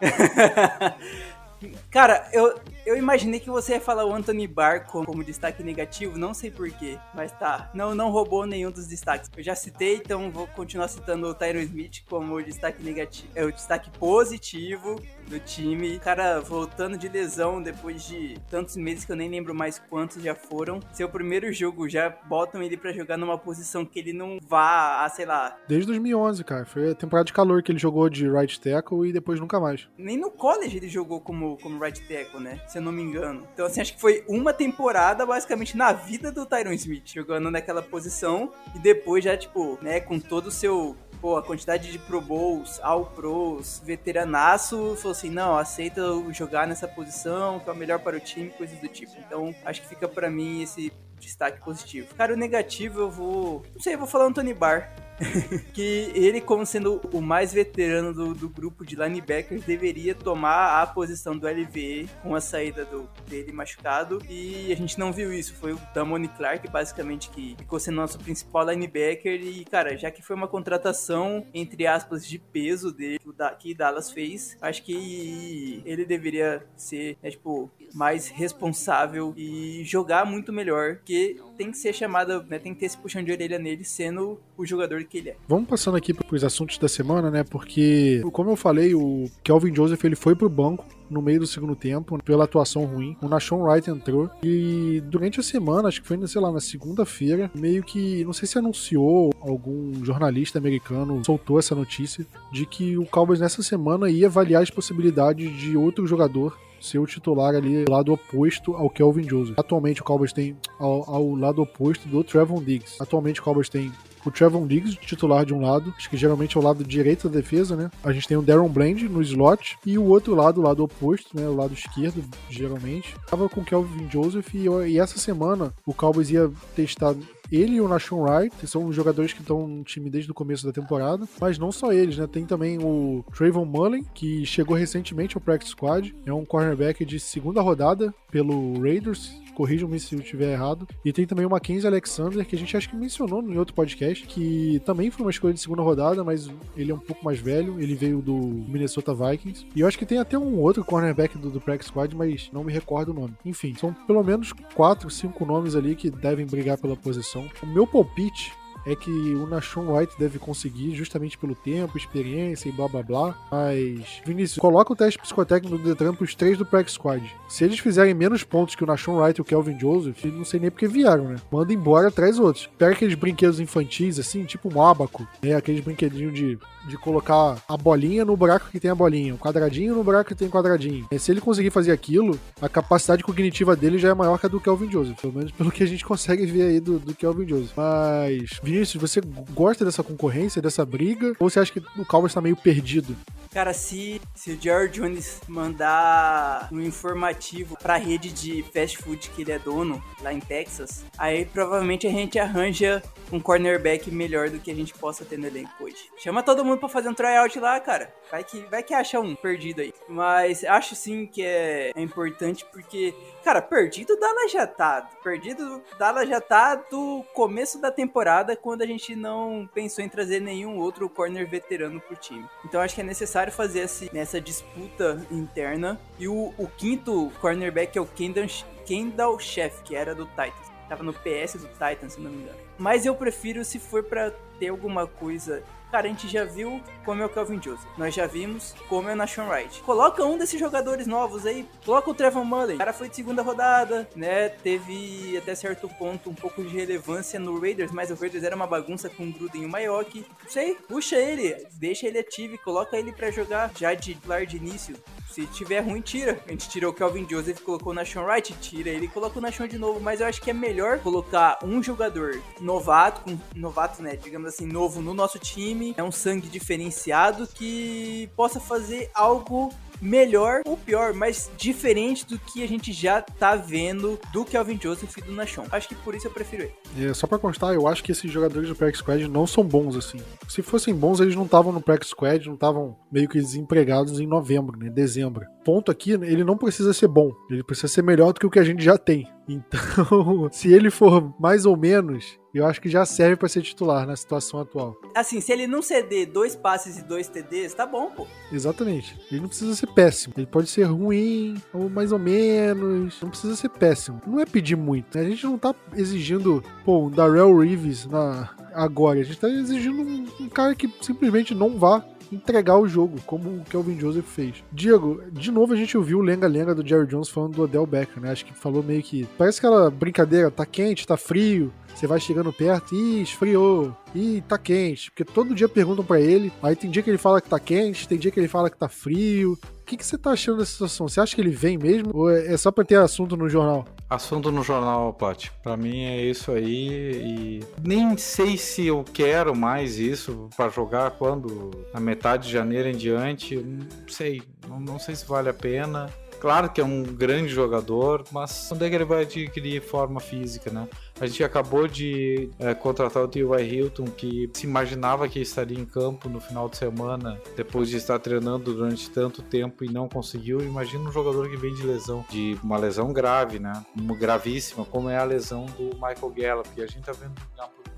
Cara, eu, eu imaginei que você ia falar o Anthony Barr como, como destaque negativo, não sei porquê, mas tá. Não, não roubou nenhum dos destaques. Eu já citei, então vou continuar citando o Tyron Smith como o destaque negativo. É o destaque positivo do time. O cara voltando de lesão depois de tantos meses que eu nem lembro mais quantos já foram. Seu primeiro jogo já botam ele para jogar numa posição que ele não vá, a, sei lá. Desde 2011, cara. Foi a temporada de calor que ele jogou de right tackle e depois nunca mais. Nem no college ele jogou como, como right tackle, né? Se eu não me engano. Então, assim, acho que foi uma temporada basicamente na vida do Tyron Smith, jogando naquela posição e depois já, tipo, né, com todo o seu pô, a quantidade de Pro Bowls, All Pros, veteranaço, falou assim, não, aceita jogar nessa posição, que é o melhor para o time, coisas do tipo. Então, acho que fica para mim esse destaque positivo. Cara, o negativo eu vou, não sei, eu vou falar Anthony Barr. que ele, como sendo o mais veterano do, do grupo de linebackers, deveria tomar a posição do LVE com a saída do, dele machucado. E a gente não viu isso. Foi o Damone Clark, basicamente, que ficou sendo nosso principal linebacker. E, cara, já que foi uma contratação, entre aspas, de peso dele, que Dallas fez, acho que ele deveria ser, né, tipo, mais responsável e jogar muito melhor, que tem que ser chamada, né, tem que ter esse puxão de orelha nele, sendo o jogador que ele é. Vamos passando aqui para os assuntos da semana, né? Porque, como eu falei, o Kelvin Joseph ele foi pro banco no meio do segundo tempo, pela atuação ruim. O Nashon Wright entrou e durante a semana, acho que foi, sei lá, na segunda-feira, meio que, não sei se anunciou, algum jornalista americano soltou essa notícia de que o Cowboys nessa semana ia avaliar as possibilidades de outro jogador ser o titular ali do lado oposto ao Kelvin Joseph. Atualmente o Cowboys tem ao, ao lado oposto do Trevon Diggs. Atualmente o Cowboys tem o Trevon Diggs, titular de um lado, acho que geralmente é o lado direito da defesa, né? A gente tem o Darren Bland no slot e o outro lado, o lado oposto, né? O lado esquerdo, geralmente. Tava com o Kelvin Joseph e, e essa semana o Cowboys ia testar ele e o Nashon Wright, que são jogadores que estão no time desde o começo da temporada, mas não só eles, né? Tem também o Trayvon Mullen, que chegou recentemente ao practice squad, é um cornerback de segunda rodada pelo Raiders, corrijam-me se eu estiver errado. E tem também o Mackenzie Alexander, que a gente acho que mencionou em outro podcast, que também foi uma escolha de segunda rodada, mas ele é um pouco mais velho, ele veio do Minnesota Vikings. E eu acho que tem até um outro cornerback do, do Squad, mas não me recordo o nome. Enfim, são pelo menos quatro, cinco nomes ali que devem brigar pela posição. O meu palpite é que o Nashon White deve conseguir justamente pelo tempo, experiência e blá blá blá. Mas, Vinícius, coloca o teste psicotécnico do Detran pros três do Prax Squad. Se eles fizerem menos pontos que o Nashon White e o Kelvin Joseph, não sei nem porque vieram, né? Manda embora, traz outros. Pega aqueles brinquedos infantis, assim, tipo um abaco, né? Aqueles brinquedinhos de, de colocar a bolinha no buraco que tem a bolinha, o quadradinho no buraco que tem o quadradinho. E se ele conseguir fazer aquilo, a capacidade cognitiva dele já é maior que a do Kelvin Joseph. Pelo menos pelo que a gente consegue ver aí do, do Kelvin Joseph. Mas, Você gosta dessa concorrência, dessa briga? Ou você acha que o Cowboys está meio perdido? Cara, se, se o George Jones mandar um informativo pra rede de fast food que ele é dono, lá em Texas, aí provavelmente a gente arranja um cornerback melhor do que a gente possa ter no elenco hoje. Chama todo mundo pra fazer um tryout lá, cara. Vai que, vai que acha um perdido aí. Mas acho sim que é, é importante porque Cara, perdido Dallas já tá. Perdido Dallas já tá do começo da temporada, quando a gente não pensou em trazer nenhum outro corner veterano pro time. Então acho que é necessário fazer esse, nessa disputa interna. E o, o quinto cornerback é o Kendall, Kendall Chef, que era do Titans. Tava no PS do Titans, se não me engano. Mas eu prefiro se for para ter alguma coisa Cara, a gente já viu como é o Kelvin Joseph. Nós já vimos como é o Nashon Wright. Coloca um desses jogadores novos aí. Coloca o Trevor Mullen. O cara foi de segunda rodada, né? Teve até certo ponto um pouco de relevância no Raiders, mas o Raiders era uma bagunça com o Gruden e o Mayock. Sei, puxa ele, deixa ele ativo e coloca ele para jogar já de titular de início. Se tiver ruim, tira. A gente tirou o Kelvin Joseph colocou o Nashon Wright, tira ele e colocou o Nashon de novo. Mas eu acho que é melhor colocar um jogador novato, com novato, né? Digamos assim, novo no nosso time. É um sangue diferenciado que possa fazer algo melhor ou pior, mas diferente do que a gente já tá vendo do Kelvin Joseph e do Nashon. Acho que por isso eu prefiro ele. É, só pra constar, eu acho que esses jogadores do Practice Squad não são bons assim. Se fossem bons, eles não estavam no Practice Squad, não estavam meio que desempregados em novembro, né? Dezembro. Ponto aqui, ele não precisa ser bom, ele precisa ser melhor do que o que a gente já tem. Então, se ele for mais ou menos, eu acho que já serve para ser titular na situação atual. Assim, se ele não ceder dois passes e dois TDs, tá bom, pô. Exatamente. Ele não precisa ser péssimo. Ele pode ser ruim, ou mais ou menos. Não precisa ser péssimo. Não é pedir muito. Né? A gente não tá exigindo, pô, um Darrell Reeves na... agora. A gente tá exigindo um, um cara que simplesmente não vá entregar o jogo, como o Kelvin Joseph fez. Diego, de novo a gente ouviu o lenga-lenga do Jerry Jones falando do Odell Beckham, né? Acho que falou meio que. Parece aquela brincadeira, tá quente, tá frio. Você vai chegando perto, ih, esfriou, ih, tá quente. Porque todo dia perguntam para ele, aí tem dia que ele fala que tá quente, tem dia que ele fala que tá frio. O que, que você tá achando dessa situação? Você acha que ele vem mesmo? Ou é, é só pra ter assunto no jornal? Assunto no jornal, Paty. Pra mim é isso aí e nem sei se eu quero mais isso para jogar quando na metade de janeiro em diante. Não sei, não, não sei se vale a pena. Claro que é um grande jogador, mas onde é que ele vai adquirir forma física, né? A gente acabou de é, contratar o T.Y. Hilton, que se imaginava que estaria em campo no final de semana, depois de estar treinando durante tanto tempo e não conseguiu. Imagina um jogador que vem de lesão, de uma lesão grave, né? Uma gravíssima, como é a lesão do Michael Gallup. E a gente tá vendo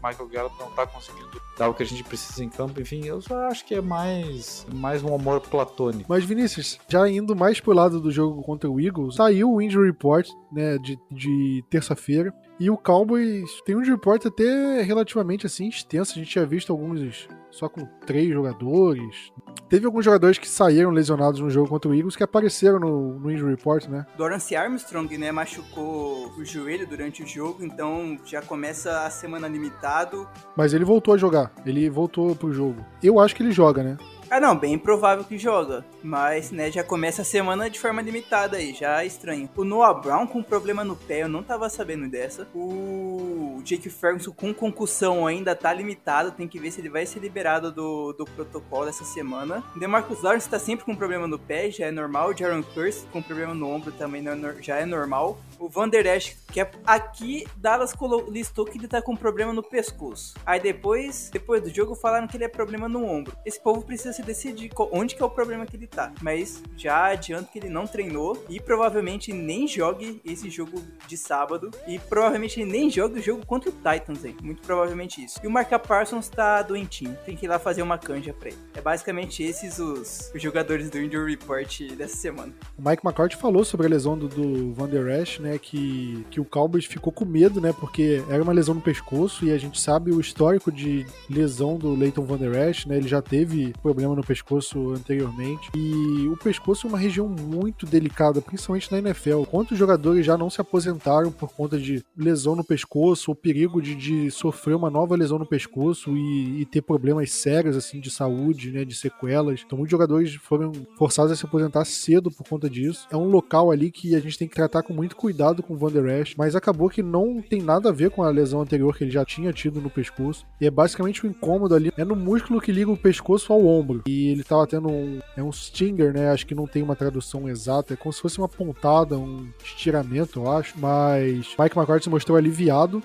Michael Gallup não tá conseguindo dar o que a gente precisa em campo. Enfim, eu só acho que é mais, mais um amor platônico. Mas, Vinícius, já indo mais pro lado do jogo contra o Eagles, saiu o injury report, né, de, de terça-feira. E o Cowboys tem um report até relativamente assim extenso. A gente tinha visto alguns só com três jogadores. Teve alguns jogadores que saíram lesionados no jogo contra o Eagles que apareceram no, no injury report, né? Dorance Armstrong, né, machucou o joelho durante o jogo, então já começa a semana limitado. Mas ele voltou a jogar. Ele voltou pro jogo. Eu acho que ele joga, né? Ah, não, bem provável que joga. Mas, né, já começa a semana de forma limitada aí, já é estranho. O Noah Brown com problema no pé, eu não tava sabendo dessa. O Jake Ferguson com concussão ainda tá limitado, tem que ver se ele vai ser liberado do, do protocolo essa semana. O DeMarcus Lawrence tá sempre com problema no pé, já é normal. O Jaron Curse com problema no ombro também é já é normal. O Van Der Esch, que é aqui Dallas listou que ele tá com problema no pescoço. Aí depois, depois do jogo falaram que ele é problema no ombro. Esse povo precisa se decidir onde que é o problema que ele tá. Mas já adianto que ele não treinou e provavelmente nem jogue esse jogo de sábado. E provavelmente nem jogue o jogo contra o Titans aí. Muito provavelmente isso. E o Marca Parsons tá doentinho. Tem que ir lá fazer uma canja pra ele. É basicamente esses os, os jogadores do Injury Report dessa semana. O Mike McCarthy falou sobre a lesão do, do Van Der Esch, né? Que, que o Cowboys ficou com medo, né? Porque era uma lesão no pescoço e a gente sabe o histórico de lesão do Leighton Van Der Esch, né? Ele já teve problema no pescoço anteriormente. E o pescoço é uma região muito delicada, principalmente na NFL. Quantos jogadores já não se aposentaram por conta de lesão no pescoço, ou perigo de, de sofrer uma nova lesão no pescoço e, e, ter problemas sérios assim de saúde, né, de sequelas. Então muitos jogadores foram forçados a se aposentar cedo por conta disso. É um local ali que a gente tem que tratar com muito cuidado com o Van Der Esch, mas acabou que não tem nada a ver com a lesão anterior que ele já tinha tido no pescoço. E é basicamente um incômodo ali, é no músculo que liga o pescoço ao ombro. E ele tava tendo um. É um stinger, né? Acho que não tem uma tradução exata. É como se fosse uma pontada, um estiramento, eu acho. Mas Mike McCarthy se mostrou aliviado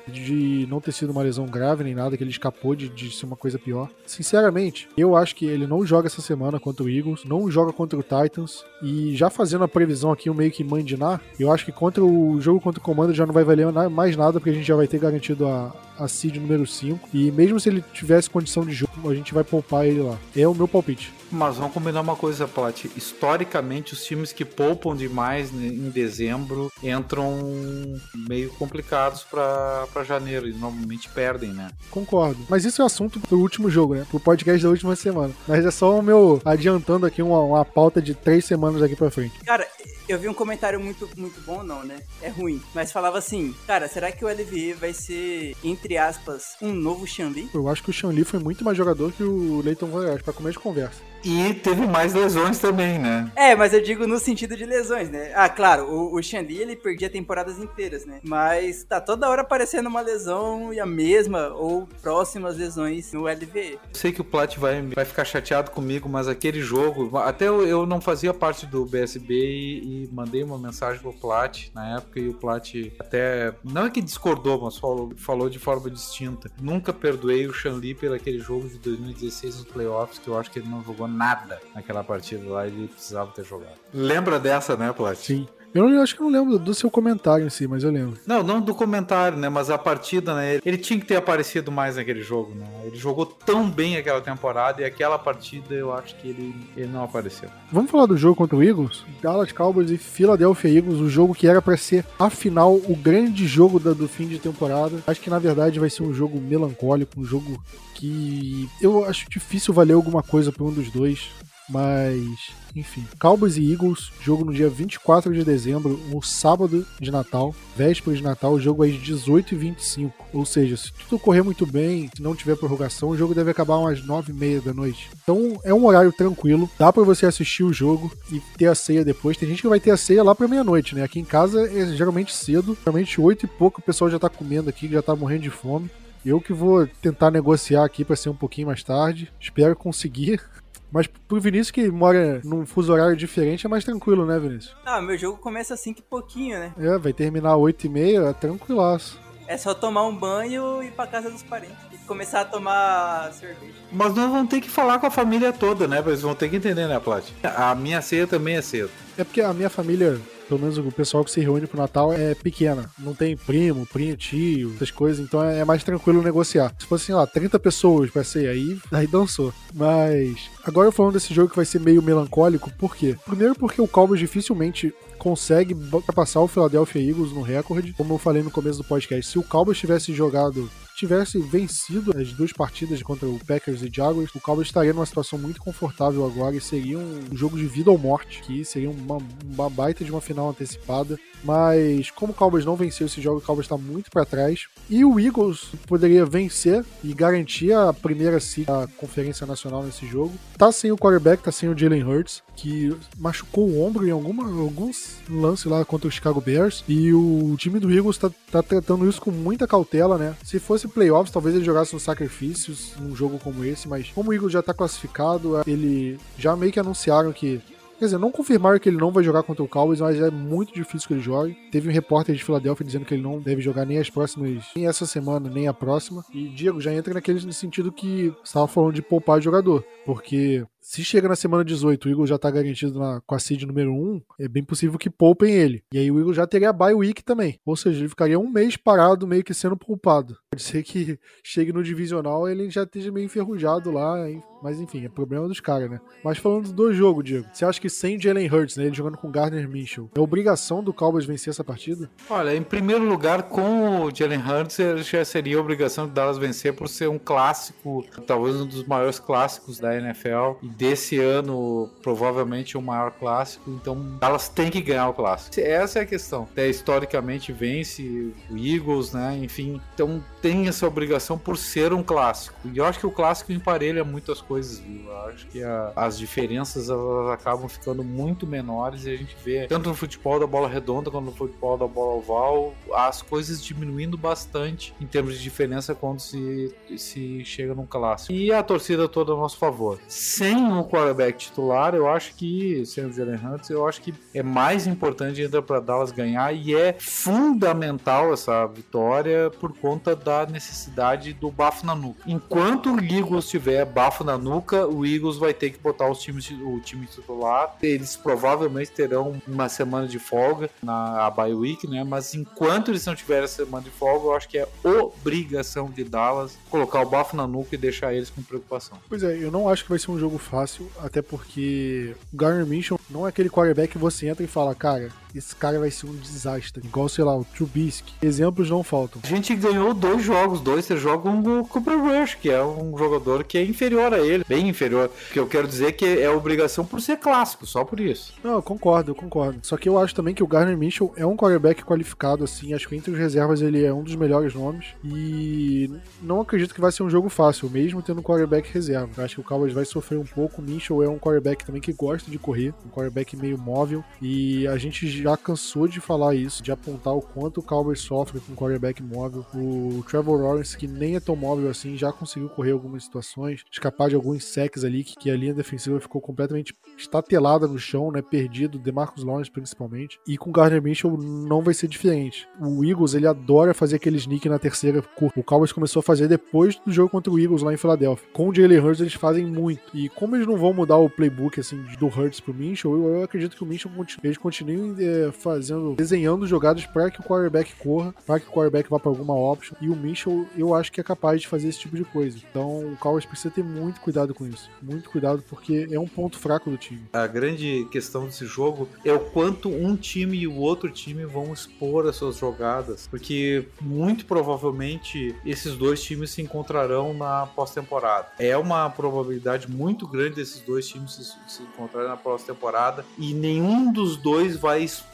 não ter sido uma lesão grave nem nada, que ele escapou de, de ser uma coisa pior. Sinceramente, eu acho que ele não joga essa semana contra o Eagles, não joga contra o Titans. E já fazendo a previsão aqui, o meio que mandinar, eu acho que contra o jogo contra o Comando já não vai valer mais nada, porque a gente já vai ter garantido a, a seed número 5. E mesmo se ele tivesse condição de jogo, a gente vai poupar ele lá. É o meu palpite. Mas vamos combinar uma coisa, Plat. Historicamente, os times que poupam demais em dezembro entram meio complicados para janeiro e normalmente perdem, né? Concordo. Mas isso é assunto pro último jogo, né? Pro podcast da última semana. Mas é só o meu adiantando aqui uma, uma pauta de três semanas daqui pra frente. Cara, eu vi um comentário muito, muito bom, não, né? É ruim. Mas falava assim, cara, será que o LVE vai ser, entre aspas, um novo Xanli? Eu acho que o Xanli foi muito mais jogador que o Leighton Van pra comer de conversa. E teve mais lesões também, né? É, mas eu digo no sentido de lesões, né? Ah, claro, o, o Xanli, ele perdia temporadas inteiras, né? Mas tá toda hora aparecendo uma lesão e a mesma ou próximas lesões no LVE. Sei que o Plat vai, vai ficar chateado comigo, mas aquele jogo, até eu, eu não fazia parte do BSB e, e, mandei uma mensagem pro Plat na época e o Plat até, não é que discordou, mas falou, falou de forma distinta. Nunca perdoei o Xanli pelo aquele jogo de 2016 nos playoffs, que eu acho que ele não jogou nada naquela partida lá e ele precisava ter jogado. Lembra dessa, né, Plat? Sim. Eu, não, eu acho que não lembro do seu comentário em si, mas eu lembro. Não, não do comentário, né? Mas a partida, né? Ele tinha que ter aparecido mais naquele jogo, né? Ele jogou tão bem aquela temporada e aquela partida eu acho que ele, ele não apareceu. Vamos falar do jogo contra o Eagles? Dallas Cowboys e Philadelphia Eagles, o jogo que era para ser, afinal, o grande jogo da, do fim de temporada. Acho que na verdade vai ser um jogo melancólico, um jogo que eu acho difícil valer alguma coisa para um dos dois. Mas, enfim. Cowboys e Eagles, jogo no dia 24 de dezembro, no sábado de Natal, véspera de Natal, jogo às 18h25. Ou seja, se tudo correr muito bem, se não tiver prorrogação, o jogo deve acabar umas 9h30 da noite. Então é um horário tranquilo, dá para você assistir o jogo e ter a ceia depois. Tem gente que vai ter a ceia lá pra meia-noite, né? Aqui em casa é geralmente cedo, geralmente 8 e pouco o pessoal já tá comendo aqui, já tá morrendo de fome. Eu que vou tentar negociar aqui para ser um pouquinho mais tarde. Espero conseguir. Mas pro Vinícius que mora num fuso horário diferente é mais tranquilo, né, Vinícius? Ah, meu jogo começa assim que pouquinho, né? É, vai terminar 8 e meia, é tranquilaço. É só tomar um banho e ir pra casa dos parentes. E começar a tomar cerveja. Mas nós vamos ter que falar com a família toda, né? Eles vão ter que entender, né, Plat? A minha ceia também é cedo. É porque a minha família, pelo menos o pessoal que se reúne pro Natal é pequena. Não tem primo, primo, tio, essas coisas, então é mais tranquilo negociar. Se fosse, sei lá, 30 pessoas pra ser, aí, aí dançou. Mas agora falando desse jogo que vai ser meio melancólico, por quê? Primeiro porque o Cowboys dificilmente consegue passar o Philadelphia Eagles no recorde. Como eu falei no começo do podcast, se o Cowboys tivesse jogado tivesse vencido as duas partidas contra o Packers e Jaguars, o Cowboys estaria numa situação muito confortável agora e seria um jogo de vida ou morte, que seria uma, uma baita de uma final antecipada. Mas como o Cowboys não venceu esse jogo, o Cowboys está muito para trás. E o Eagles poderia vencer e garantir a primeira seed da Conferência Nacional nesse jogo. Tá sem o quarterback, tá sem o Jalen Hurts, que machucou o ombro em alguma, alguns lances lá contra o Chicago Bears. E o time do Eagles tá, tá tratando isso com muita cautela, né? Se fosse playoffs, talvez ele jogasse no sacrifícios num jogo como esse, mas como o Eagles já tá classificado, ele já meio que anunciaram que Quer dizer, não confirmaram que ele não vai jogar contra o Cowboys, mas é muito difícil que ele jogue. Teve um repórter de Filadélfia dizendo que ele não deve jogar nem as próximas, nem essa semana, nem a próxima. E Diego já entra naquele sentido que estava falando de poupar jogador, porque se chega na semana 18 o Eagles já tá garantido na, com a seed número 1, é bem possível que poupem ele. E aí o Eagles já teria a bye week também. Ou seja, ele ficaria um mês parado, meio que sendo poupado. Pode ser que chegue no divisional ele já esteja meio enferrujado lá, hein? mas enfim, é problema dos caras, né? Mas falando do jogo, Diego, você acha que sem Jalen Hurts, né, ele jogando com Gardner Minshew, é obrigação do Cowboys vencer essa partida? Olha, em primeiro lugar, com o Jalen Hurts, já seria obrigação de Dallas vencer por ser um clássico, talvez um dos maiores clássicos da NFL e desse ano, provavelmente o maior clássico, então Dallas tem que ganhar o clássico. Essa é a questão. Até historicamente vence o Eagles, né? Enfim, então tem essa obrigação por ser um clássico. E eu acho que o clássico emparelha muitas coisas, viu? Eu acho que a, as diferenças elas acabam ficando muito menores e a gente vê, tanto no futebol da bola redonda quanto no futebol da bola oval, as coisas diminuindo bastante em termos de diferença quando se, se chega num clássico. E a torcida toda a nosso favor. Sem um quarterback titular, eu acho que, sem o Jalen Hurts, eu acho que é mais importante ainda para Dallas ganhar e é fundamental essa vitória por conta da da necessidade do bafo na nuca. Enquanto o Eagles tiver bafo na nuca, o Eagles vai ter que botar os times, o time titular. Eles provavelmente terão uma semana de folga na bye week, né? Mas enquanto eles não tiverem essa semana de folga, eu acho que é obrigação de Dallas colocar o bafo na nuca e deixar eles com preocupação. Pois é, eu não acho que vai ser um jogo fácil, até porque o Garner Minshew não é aquele quarterback que você entra e fala, cara, esse cara vai ser um desastre. Igual, sei lá, o Trubisky. Exemplos não faltam. A gente ganhou dois jogos, dois, você joga um Cooper Rush, que é um jogador que é inferior a ele, bem inferior. Que eu quero dizer que é obrigação por ser clássico, só por isso. Não, eu concordo, eu concordo. Só que eu acho também que o Garner Mitchell é um quarterback qualificado, assim. Acho que entre os reservas ele é um dos melhores nomes. E não acredito que vai ser um jogo fácil, mesmo tendo um quarterback reserva. Eu acho que o Cowboys vai sofrer um pouco. O Mitchell é um quarterback também que gosta de correr, um quarterback meio móvel. E a gente já cansou de falar isso, de apontar o quanto o Cowboys sofre com quarterback móvel. O Trevor Lawrence, que nem é tão móvel assim, já conseguiu correr algumas situações, escapar de alguns sacks ali, que, que a linha defensiva ficou completamente estatelada no chão, né, perdido, DeMarcus Lawrence principalmente. E com Gardner Mitchell não vai ser diferente. O Eagles, ele adora fazer aquele sneak na terceira curva. O Cowboys começou a fazer depois do jogo contra o Eagles lá em Filadélfia. Com o Jalen Hurts eles fazem muito. E como eles não vão mudar o playbook assim do Hurts pro Mitchell, eu, eu acredito que o Mitchell eles continuem é, fazendo, desenhando jogadas para que o quarterback corra, para que o quarterback vá para alguma option. E o Mitchell, eu acho que é capaz de fazer esse tipo de coisa. Então o Cowboys precisa ter muito cuidado com isso. Muito cuidado, porque é um ponto fraco do time. A grande questão desse jogo é o quanto um time e o outro time vão expor as suas jogadas. Porque muito provavelmente esses dois times se encontrarão na pós-temporada. É uma probabilidade muito grande desses dois times se, se encontrarem na pós-temporada. E nenhum dos dois vai expor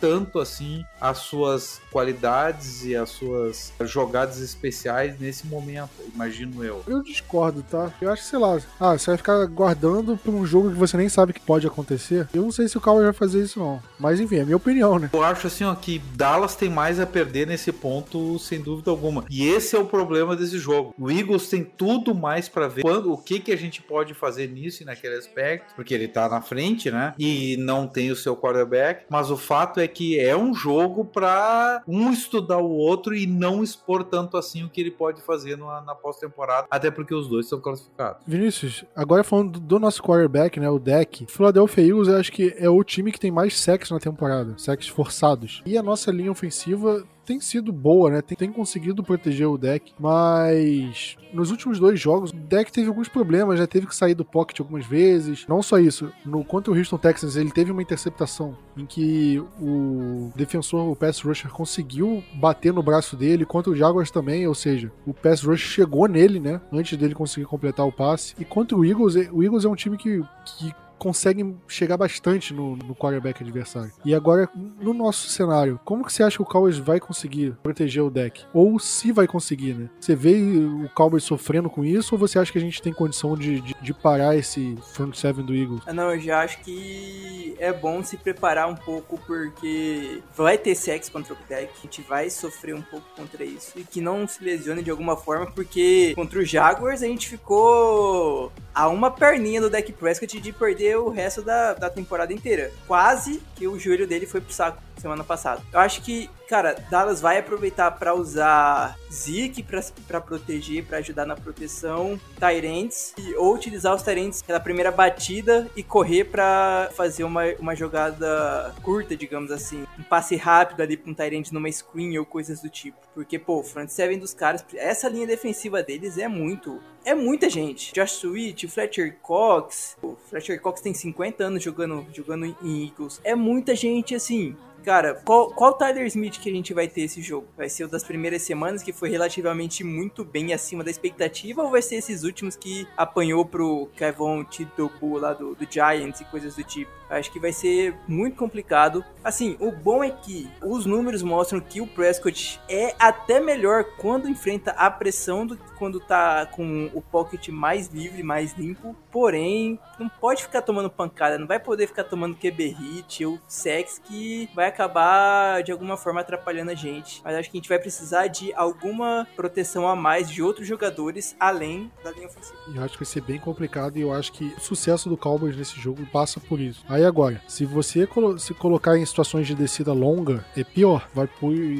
tanto assim as suas qualidades e as suas jogadas especiais nesse momento, imagino eu. Eu discordo, tá? Eu acho que, sei lá, ah, você vai ficar guardando pra um jogo que você nem sabe que pode acontecer. Eu não sei se o Cowboys vai fazer isso, não. Mas enfim, é minha opinião, né? Eu acho assim, ó, que Dallas tem mais a perder nesse ponto, sem dúvida alguma. E esse é o problema desse jogo. O Eagles tem tudo mais para ver quando, o que, que a gente pode fazer nisso e naquele aspecto, porque ele tá na frente, né? E não tem o seu quarterback, mas o fato é que é um jogo para um estudar o outro e não expor tanto assim o que ele pode fazer na, na pós-temporada, até porque os dois são classificados. Vinícius, agora falando do nosso quarterback, né, o deck, Philadelphia Eagles eu acho que é o time que tem mais sacks na temporada, sacks forçados. E a nossa linha ofensiva tem sido boa, né? Tem, tem, conseguido proteger o deck, mas nos últimos dois jogos, o deck teve alguns problemas, já teve que sair do pocket algumas vezes. Não só isso, no contra o Houston Texans, ele teve uma interceptação em que o defensor, o pass rusher, conseguiu bater no braço dele, contra o Jaguars também, ou seja, o pass rusher chegou nele, né? Antes dele conseguir completar o passe. E contra o Eagles, o Eagles é um time que, que conseguem chegar bastante no, no quarterback adversário. E agora, no nosso cenário, como que você acha que o Cowboys vai conseguir proteger o deck? Ou se vai conseguir, né? Você vê o Cowboys sofrendo com isso ou você acha que a gente tem condição de, de, de parar esse front seven do Eagles? Não, eu já acho que é bom se preparar um pouco porque vai ter sexo contra o deck, a gente vai sofrer um pouco contra isso e que não se lesione de alguma forma porque contra o Jaguars a gente ficou a uma perninha do deck Prescott de perder o resto da, da temporada inteira. Quase que o joelho dele foi pro saco semana passada. Eu acho que, cara, Dallas vai aproveitar para usar Zeke para proteger, para ajudar na proteção, Tyrants, ou utilizar os Tyrants pela primeira batida e correr para fazer uma, uma jogada curta, digamos assim. Um passe rápido ali pra um Tyrant numa screen ou coisas do tipo. Porque, pô, o front seven dos caras, essa linha defensiva deles é muito é muita gente. Josh Sweet, Fletcher Cox. O Fletcher Cox tem 50 anos jogando, jogando em Eagles. É muita gente, assim. Cara, qual, qual Tyler Smith que a gente vai ter esse jogo? Vai ser o das primeiras semanas, que foi relativamente muito bem acima da expectativa, ou vai ser esses últimos que apanhou pro Kevon Tidobu lá do, do Giants e coisas do tipo? Acho que vai ser muito complicado. Assim, o bom é que os números mostram que o Prescott é até melhor quando enfrenta a pressão do que quando tá com o pocket mais livre, mais limpo. Porém, não pode ficar tomando pancada, não vai poder ficar tomando QB hit ou sex que vai acabar de alguma forma atrapalhando a gente. Mas acho que a gente vai precisar de alguma proteção a mais de outros jogadores além da linha ofensiva. Eu acho que vai ser bem complicado e eu acho que o sucesso do Cowboys nesse jogo passa por isso. Aí agora, se você se colocar em situações de descida longa, é pior, vai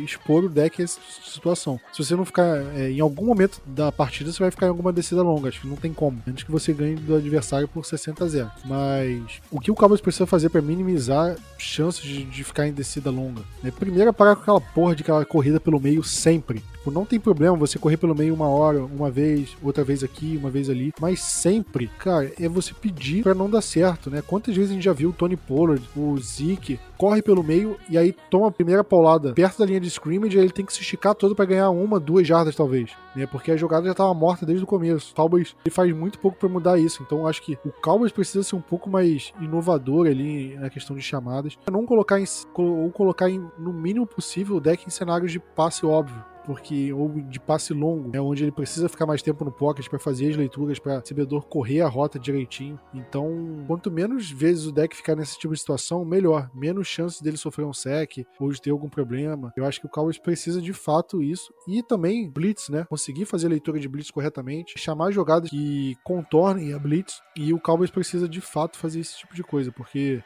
expor o deck a essa situação. Se você não ficar é, em algum momento da partida, você vai ficar em alguma descida longa, acho que não tem como, antes que você ganhe do adversário por 60 a 0. Mas o que o Cowboys precisa fazer para minimizar chances de, de ficar em descida longa. Né? Primeiro é parar com aquela porra de aquela corrida pelo meio sempre. Tipo, não tem problema você correr pelo meio uma hora, uma vez, outra vez aqui, uma vez ali. Mas sempre, cara, é você pedir para não dar certo, né? Quantas vezes a gente já viu o Tony Pollard, o Zeke, corre pelo meio e aí toma a primeira paulada perto da linha de scrimmage e ele tem que se esticar todo para ganhar uma, duas jardas talvez, né? Porque a jogada já tava morta desde o começo. O Cowboys ele faz muito pouco para mudar isso. Então acho que o Cowboys precisa ser um pouco mais inovador ali na questão de chamadas. Não colocar em, ou colocar em, no mínimo possível o deck em cenários de passe óbvio porque ou de passe longo, é onde ele precisa ficar mais tempo no pocket para fazer as leituras, para o recebedor correr a rota direitinho. Então, quanto menos vezes o deck ficar nesse tipo de situação, melhor. Menos chances dele sofrer um sec ou de ter algum problema. Eu acho que o Cowboys precisa de fato isso. E também blitz, né? Conseguir fazer a leitura de blitz corretamente, chamar jogadas que contornem a blitz. E o Cowboys precisa de fato fazer esse tipo de coisa, porque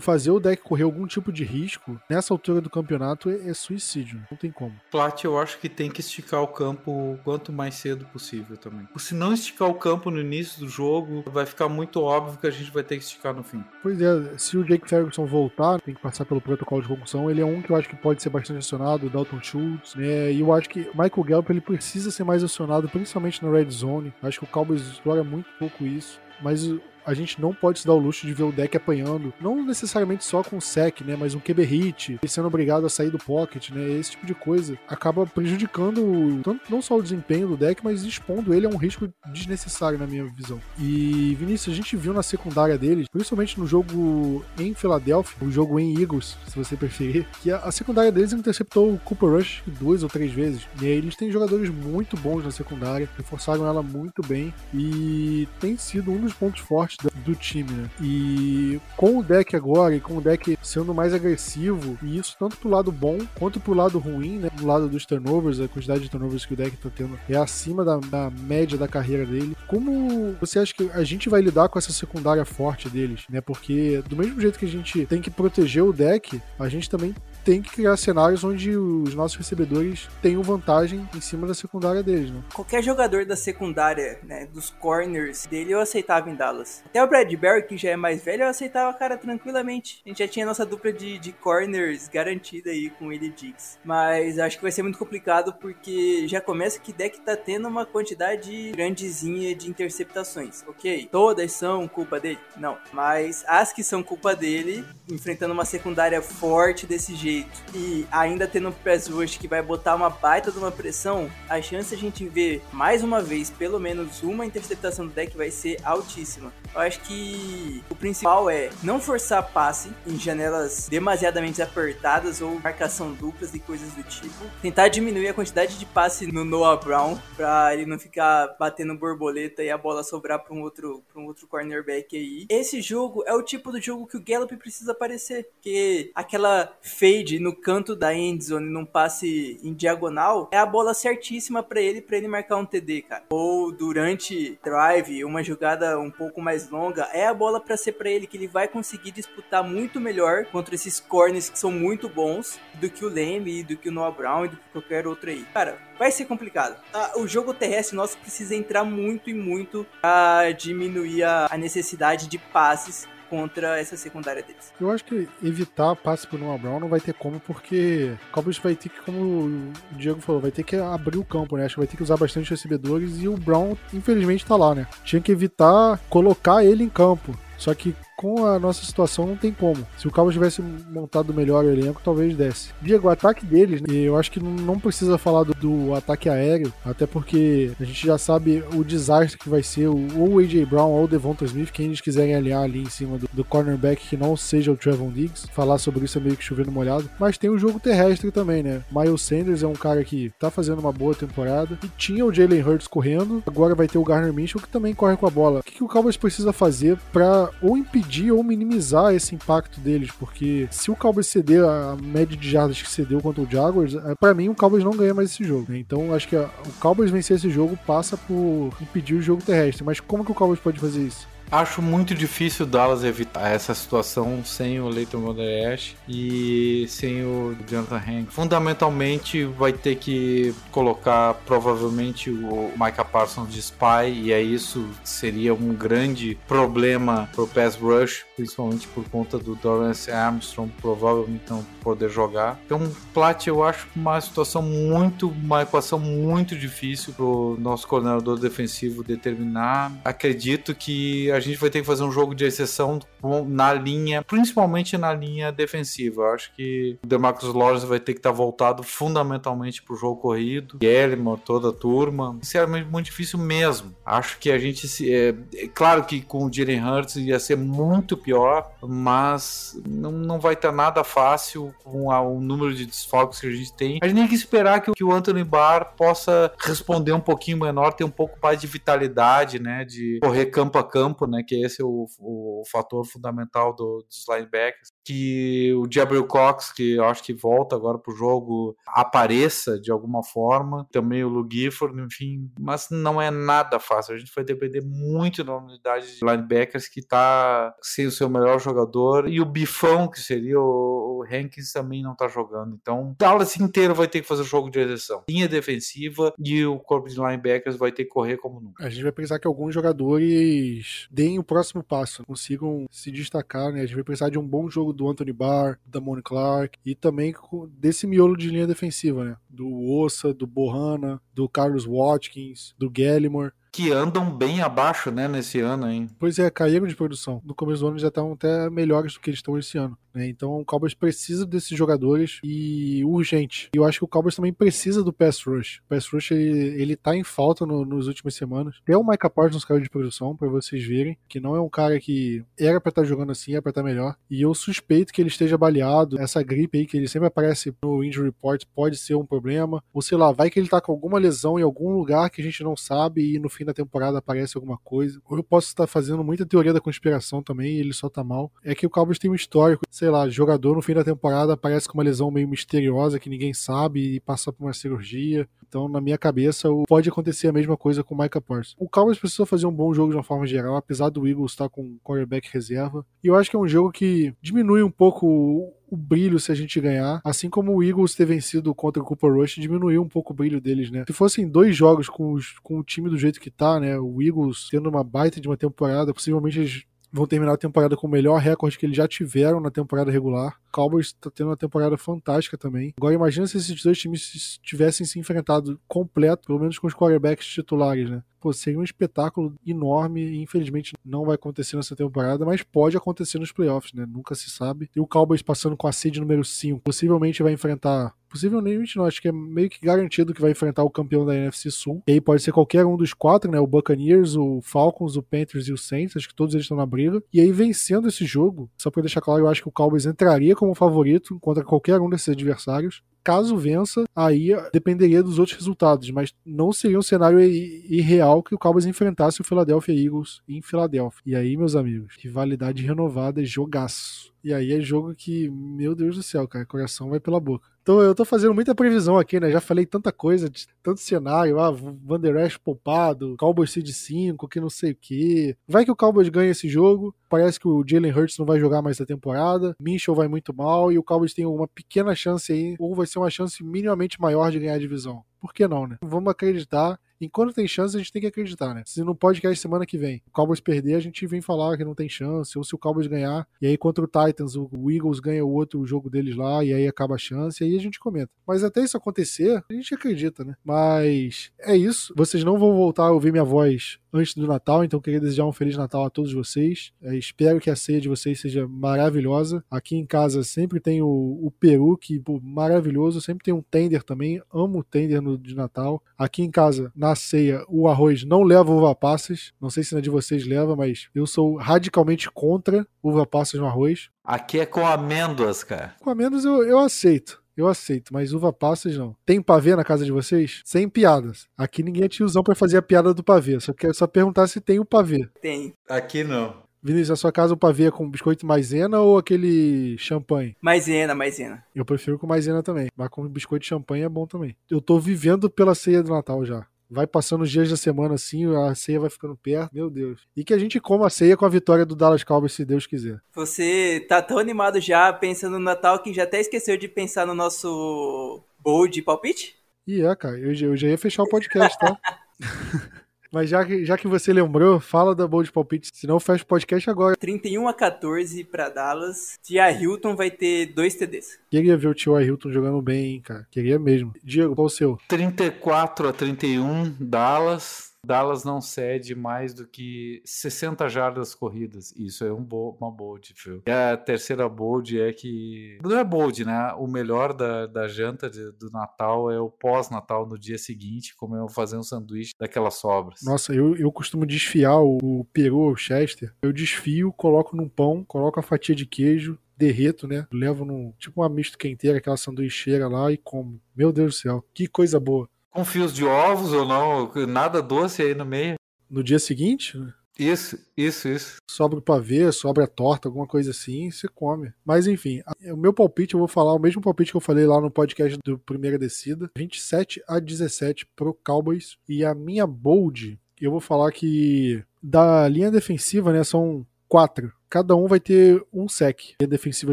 fazer o deck correr algum tipo de risco nessa altura do campeonato é, é suicídio. Não tem como. Plat, eu acho que tem que esticar o campo quanto mais cedo possível também. Se não esticar o campo no início do jogo, vai ficar muito óbvio que a gente vai ter que esticar no fim. Pois é, se o Jake Ferguson voltar, tem que passar pelo protocolo de concussão. Ele é um que eu acho que pode ser bastante acionado, o Dalton Schultz, né? E eu acho que Michael Gallup ele precisa ser mais acionado, principalmente na red zone. Acho que o Cowboys explora muito pouco isso. Mas a gente não pode se dar o luxo de ver o deck apanhando, não necessariamente só com o sec, né, mas um QB hit, sendo obrigado a sair do pocket, né, esse tipo de coisa acaba prejudicando tanto não só o desempenho do deck, mas expondo ele a um risco desnecessário na minha visão. E Vinícius, a gente viu na secundária deles, principalmente no jogo em Filadélfia, o jogo em Eagles, se você preferir, que a, secundária deles interceptou o Cooper Rush duas ou três vezes. E aí eles têm jogadores muito bons na secundária, reforçaram ela muito bem e tem sido um dos pontos fortes do time, né? E com o deck agora, e com o deck sendo mais agressivo, e isso tanto pro lado bom quanto pro lado ruim, né? No lado dos turnovers, a quantidade de turnovers que o deck tá tendo é acima da, da média da carreira dele. Como você acha que a gente vai lidar com essa secundária forte deles, né? Porque do mesmo jeito que a gente tem que proteger o deck, a gente também tem que criar cenários onde os nossos recebedores tenham vantagem em cima da secundária deles, né? Qualquer jogador da secundária, né, dos corners dele, eu aceitava em Dallas. Até o Bradbury, que já é mais velho, eu aceitava cara tranquilamente. A gente já tinha nossa dupla de, de corners garantida aí com ele e Diggs. Mas acho que vai ser muito complicado porque já começa que deck tá tendo uma quantidade grandezinha de interceptações, ok? Todas são culpa dele? Não. Mas as que são culpa dele, enfrentando uma secundária forte desse jeito, e ainda tendo um pass rush que vai botar uma baita de uma pressão, a chance de a gente ver mais uma vez pelo menos uma interceptação do deck vai ser altíssima. Eu acho que o principal é não forçar passe em janelas demasiadamente apertadas ou marcação duplas e coisas do tipo. Tentar diminuir a quantidade de passe no Noah Brown para ele não ficar batendo borboleta e a bola sobrar para um outro para um outro cornerback aí. Esse jogo é o tipo do jogo que o Gallup precisa aparecer, que aquela fade no canto da endzone num passe em diagonal, é a bola certíssima para ele, para ele marcar um TD, cara. Ou durante drive, uma jogada um pouco mais longa, é a bola para ser para ele que ele vai conseguir disputar muito melhor contra esses corners que são muito bons do que o Leme, do que o Noah Brown e do que qualquer outro aí. Cara, vai ser complicado. Ah, o jogo terrestre nosso precisa entrar muito e muito para diminuir a necessidade de passes contra essa secundária deles. Eu acho que evitar passe pro Noah Brown não vai ter como, porque o Cowboys vai ter que, como o Diego falou, vai ter que abrir o campo, né? Acho que vai ter que usar bastante recebedores e o Brown, infelizmente, tá lá, né? Tinha que evitar colocar ele em campo. Só que com a nossa situação não tem como. Se o Cowboys tivesse montado melhor o elenco, talvez desse. Diego, o ataque deles, né, eu acho que não precisa falar do, do, ataque aéreo, até porque a gente já sabe o desastre que vai ser o, ou o AJ Brown ou o Devonta Smith, quem eles quiserem aliar ali em cima do, do cornerback que não seja o Trevon Diggs. Falar sobre isso é meio que chovendo molhado. Mas tem o jogo terrestre também, né? Miles Sanders é um cara que tá fazendo uma boa temporada e tinha o Jalen Hurts correndo, agora vai ter o Garner Mitchell que também corre com a bola. O que, que o Cowboys precisa fazer para ou impedir impedir ou minimizar esse impacto deles, porque se o Cowboys ceder a média de jardas que cedeu contra o Jaguars, é, para mim o Cowboys não ganha mais esse jogo. Né? Então acho que a, o Cowboys vencer esse jogo passa por impedir o jogo terrestre. Mas como que o Cowboys pode fazer isso? Acho muito difícil Dallas evitar essa situação sem o Leighton Esch e sem o Jonathan Hank. Fundamentalmente vai ter que colocar provavelmente o Micah Parsons de spy e é isso seria um grande problema pro pass rush, principalmente por conta do Dorrance Armstrong provavelmente não poder jogar. Então, Plat, eu acho uma situação muito, uma equação muito difícil pro nosso coordenador defensivo determinar. Acredito que a gente vai ter que fazer um jogo de exceção na linha, principalmente na linha defensiva. Eu acho que o DeMarcus Lawrence vai ter que estar voltado fundamentalmente para o jogo corrido. Guilherme, toda a turma. Sinceramente, muito difícil mesmo. Acho que a gente se. É, é claro que com o Jalen Hurts ia ser muito pior, mas não, não vai estar nada fácil com a, o número de desfalques que a gente tem. A gente tem que esperar que, que o Anthony Barr possa responder um pouquinho menor, ter um pouco mais de vitalidade, né? De correr campo a campo né? Que esse é o, o fator fundamental do, dos linebackers. Que o Gabriel Cox, que eu acho que volta agora pro jogo, apareça de alguma forma. Também o Lu Gifford, enfim. Mas não é nada fácil. A gente vai depender muito da unidade de linebackers que tá sem o seu melhor jogador. E o Bifão, que seria o, o Hankins, também não tá jogando. Então, o Dallas inteiro vai ter que fazer jogo de exceção. Linha defensiva e o corpo de linebackers vai ter que correr como nunca. A gente vai pensar que alguns jogadores deem o próximo passo, consigam se destacar, né? A gente vai precisar de um bom jogo do Anthony Barr, da Moni Clark e também desse miolo de linha defensiva, né? Do Ossa, do Bohana, do Carlos Watkins, do Gallimore que andam bem abaixo, né, nesse ano, hein? Pois é, caíram de produção. No começo do ano já estavam até melhores do que eles estão esse ano. Né? Então o Cowboys precisa desses jogadores e urgente. E eu acho que o Cowboys também precisa do pass rush. O pass rush ele, ele tá em falta no, nos últimas semanas. Tem o Micah Parsons caiu de produção, para vocês verem, que não é um cara que era para estar tá jogando assim, era pra estar tá melhor. E eu suspeito que ele esteja baleado. Essa gripe aí que ele sempre aparece no injury report pode ser um problema. Ou sei lá, vai que ele tá com alguma lesão em algum lugar que a gente não sabe e no fim da temporada aparece alguma coisa. Ou eu posso estar fazendo muita teoria da conspiração também e ele só tá mal. É que o Cowboys tem um histórico, sei lá, jogador no fim da temporada aparece com uma lesão meio misteriosa que ninguém sabe e passa por uma cirurgia. Então, na minha cabeça, pode acontecer a mesma coisa com o Micah Parsons. O Cowboys precisa fazer um bom jogo de uma forma geral, apesar do Eagles estar com quarterback reserva. E eu acho que é um jogo que diminui um pouco o brilho se a gente ganhar, assim como o Eagles ter vencido contra o Cooper Rush diminuiu um pouco o brilho deles, né? Se fossem dois jogos com, os, com o time do jeito que tá, né? O Eagles tendo uma baita de uma temporada, possivelmente eles vão terminar a temporada com o melhor recorde que eles já tiveram na temporada regular. O Cowboys está tendo uma temporada fantástica também. Agora imagina se esses dois times tivessem se enfrentado completo, pelo menos com os quarterbacks titulares, né? Pô, seria um espetáculo enorme infelizmente não vai acontecer nessa temporada, mas pode acontecer nos playoffs, né? Nunca se sabe. E o Cowboys passando com a seed número 5, possivelmente vai enfrentar possivelmente não, acho que é meio que garantido que vai enfrentar o campeão da NFC Sul. E aí pode ser qualquer um dos quatro, né? O Buccaneers, o Falcons, o Panthers e o Saints, acho que todos eles estão na briga. E aí vencendo esse jogo, só para deixar claro, eu acho que o Cowboys entraria como favorito contra qualquer um desses adversários. Caso vença, aí dependeria dos outros resultados, mas não seria um cenário irreal que o Cowboys enfrentasse o Philadelphia Eagles em Filadélfia. E aí, meus amigos, rivalidade renovada, jogaço. E aí é jogo que, meu Deus do céu, cara, coração vai pela boca. Então eu tô fazendo muita previsão aqui, né? Já falei tanta coisa, tanto cenário, ah, Van Der Esch poupado, Cowboys Seed 5, que não sei o que. Vai que o Cowboys ganha esse jogo, parece que o Jalen Hurts não vai jogar mais a temporada, Minchel vai muito mal e o Cowboys tem uma pequena chance aí, ou vai ser uma chance minimamente maior de ganhar a divisão. Por que não, né? Vamos acreditar enquanto tem chance, a gente tem que acreditar, né? Se no podcast semana que vem o Cowboys perder, a gente vem falar que não tem chance, ou se o Cowboys ganhar, e aí contra o Titans, o Eagles ganha o outro jogo deles lá, e aí acaba a chance, e aí a gente comenta. Mas até isso acontecer, a gente acredita, né? Mas é isso. Vocês não vão voltar a ouvir minha voz antes do Natal, então queria desejar um Feliz Natal a todos vocês. É, espero que a ceia de vocês seja maravilhosa. Aqui em casa sempre tem o, o peru, que pô, maravilhoso, sempre tem um tender também, amo o tender no, de Natal. Aqui em casa, na ceia, o arroz não leva uva passas, não sei se na de vocês leva, mas eu sou radicalmente contra uva passas no arroz. Aqui é com amêndoas, cara. Com amêndoas eu, eu aceito. Eu aceito, mas uva passas não. Tem pavê na casa de vocês? Sem piadas. Aqui ninguém é tiozão pra fazer a piada do pavê. Só quero só perguntar se tem o pavê. Tem. Aqui não. Vinícius, a sua casa o pavê é com biscoito maisena ou aquele champanhe? Maisena, maisena. Eu prefiro com maisena também. Mas com biscoito de champanhe é bom também. Eu tô vivendo pela ceia do Natal já. Vai passando os dias da semana assim, a ceia vai ficando perto, meu Deus. E que a gente coma a ceia com a vitória do Dallas Cowboys, se Deus quiser. Você tá tão animado já, pensando no Natal, que já até esqueceu de pensar no nosso bowl de palpite? E é, cara, eu, eu já ia fechar o podcast, tá? Mas já que, já que você lembrou, fala da Bold Palpite, senão fecha o podcast agora. 31 a 14 para Dallas. Tia Hilton vai ter dois TDs. Queria ver o Tia Hilton jogando bem, hein, cara. Queria mesmo. Diego, qual o seu? 34 a 31, Dallas. Dallas não cede mais do que 60 jardas corridas. Isso é um bo uma bold, viu? E a terceira bold é que. Não é bold, né? O melhor da, da janta de, do Natal é o pós-Natal no dia seguinte, como eu fazer um sanduíche daquelas sobras. Nossa, eu, eu costumo desfiar o, o peru, o Chester. Eu desfio, coloco num pão, coloco a fatia de queijo, derreto, né? Levo num tipo uma misto quenteira, aquela sanduicheira lá e como. Meu Deus do céu, que coisa boa. Com fios de ovos ou não? Nada doce aí no meio? No dia seguinte? Isso, isso, isso. Sobra o pavê, sobra a torta, alguma coisa assim, você come. Mas enfim, o meu palpite, eu vou falar o mesmo palpite que eu falei lá no podcast do Primeira Descida: 27 a 17 pro Cowboys. E a minha bold, eu vou falar que da linha defensiva, né, são quatro. Cada um vai ter um sec, linha defensiva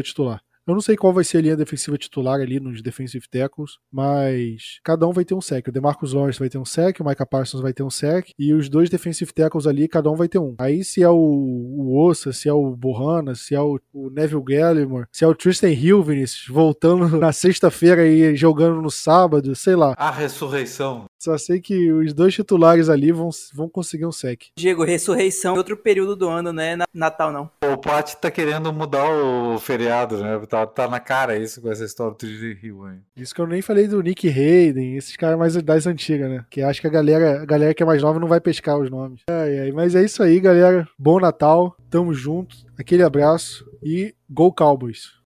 titular. Eu não sei qual vai ser a linha defensiva titular ali nos defensive tackles, mas cada um vai ter um sec. O DeMarcus Lawrence vai ter um sec, o Micah Parsons vai ter um sec, e os dois defensive tackles ali, cada um vai ter um. Aí se é o, o Ossa, se é o Borrana, se é o, o Neville Gallimore, se é o Tristan Hill, voltando na sexta-feira e jogando no sábado, sei lá. A ressurreição. Só sei que os dois titulares ali vão, vão conseguir um sec. Diego, ressurreição, outro período do ano, né? Natal não. O Pat tá querendo mudar o feriado, né? Tá, tá na cara isso com essa história do Trilho Rio, hein? Isso que eu nem falei do Nick Hayden, esses caras mais das antigas, né? Que acho que a galera, a galera que é mais nova não vai pescar os nomes. Ai, ai, mas é isso aí, galera. Bom Natal, tamo junto, aquele abraço e Go Cowboys!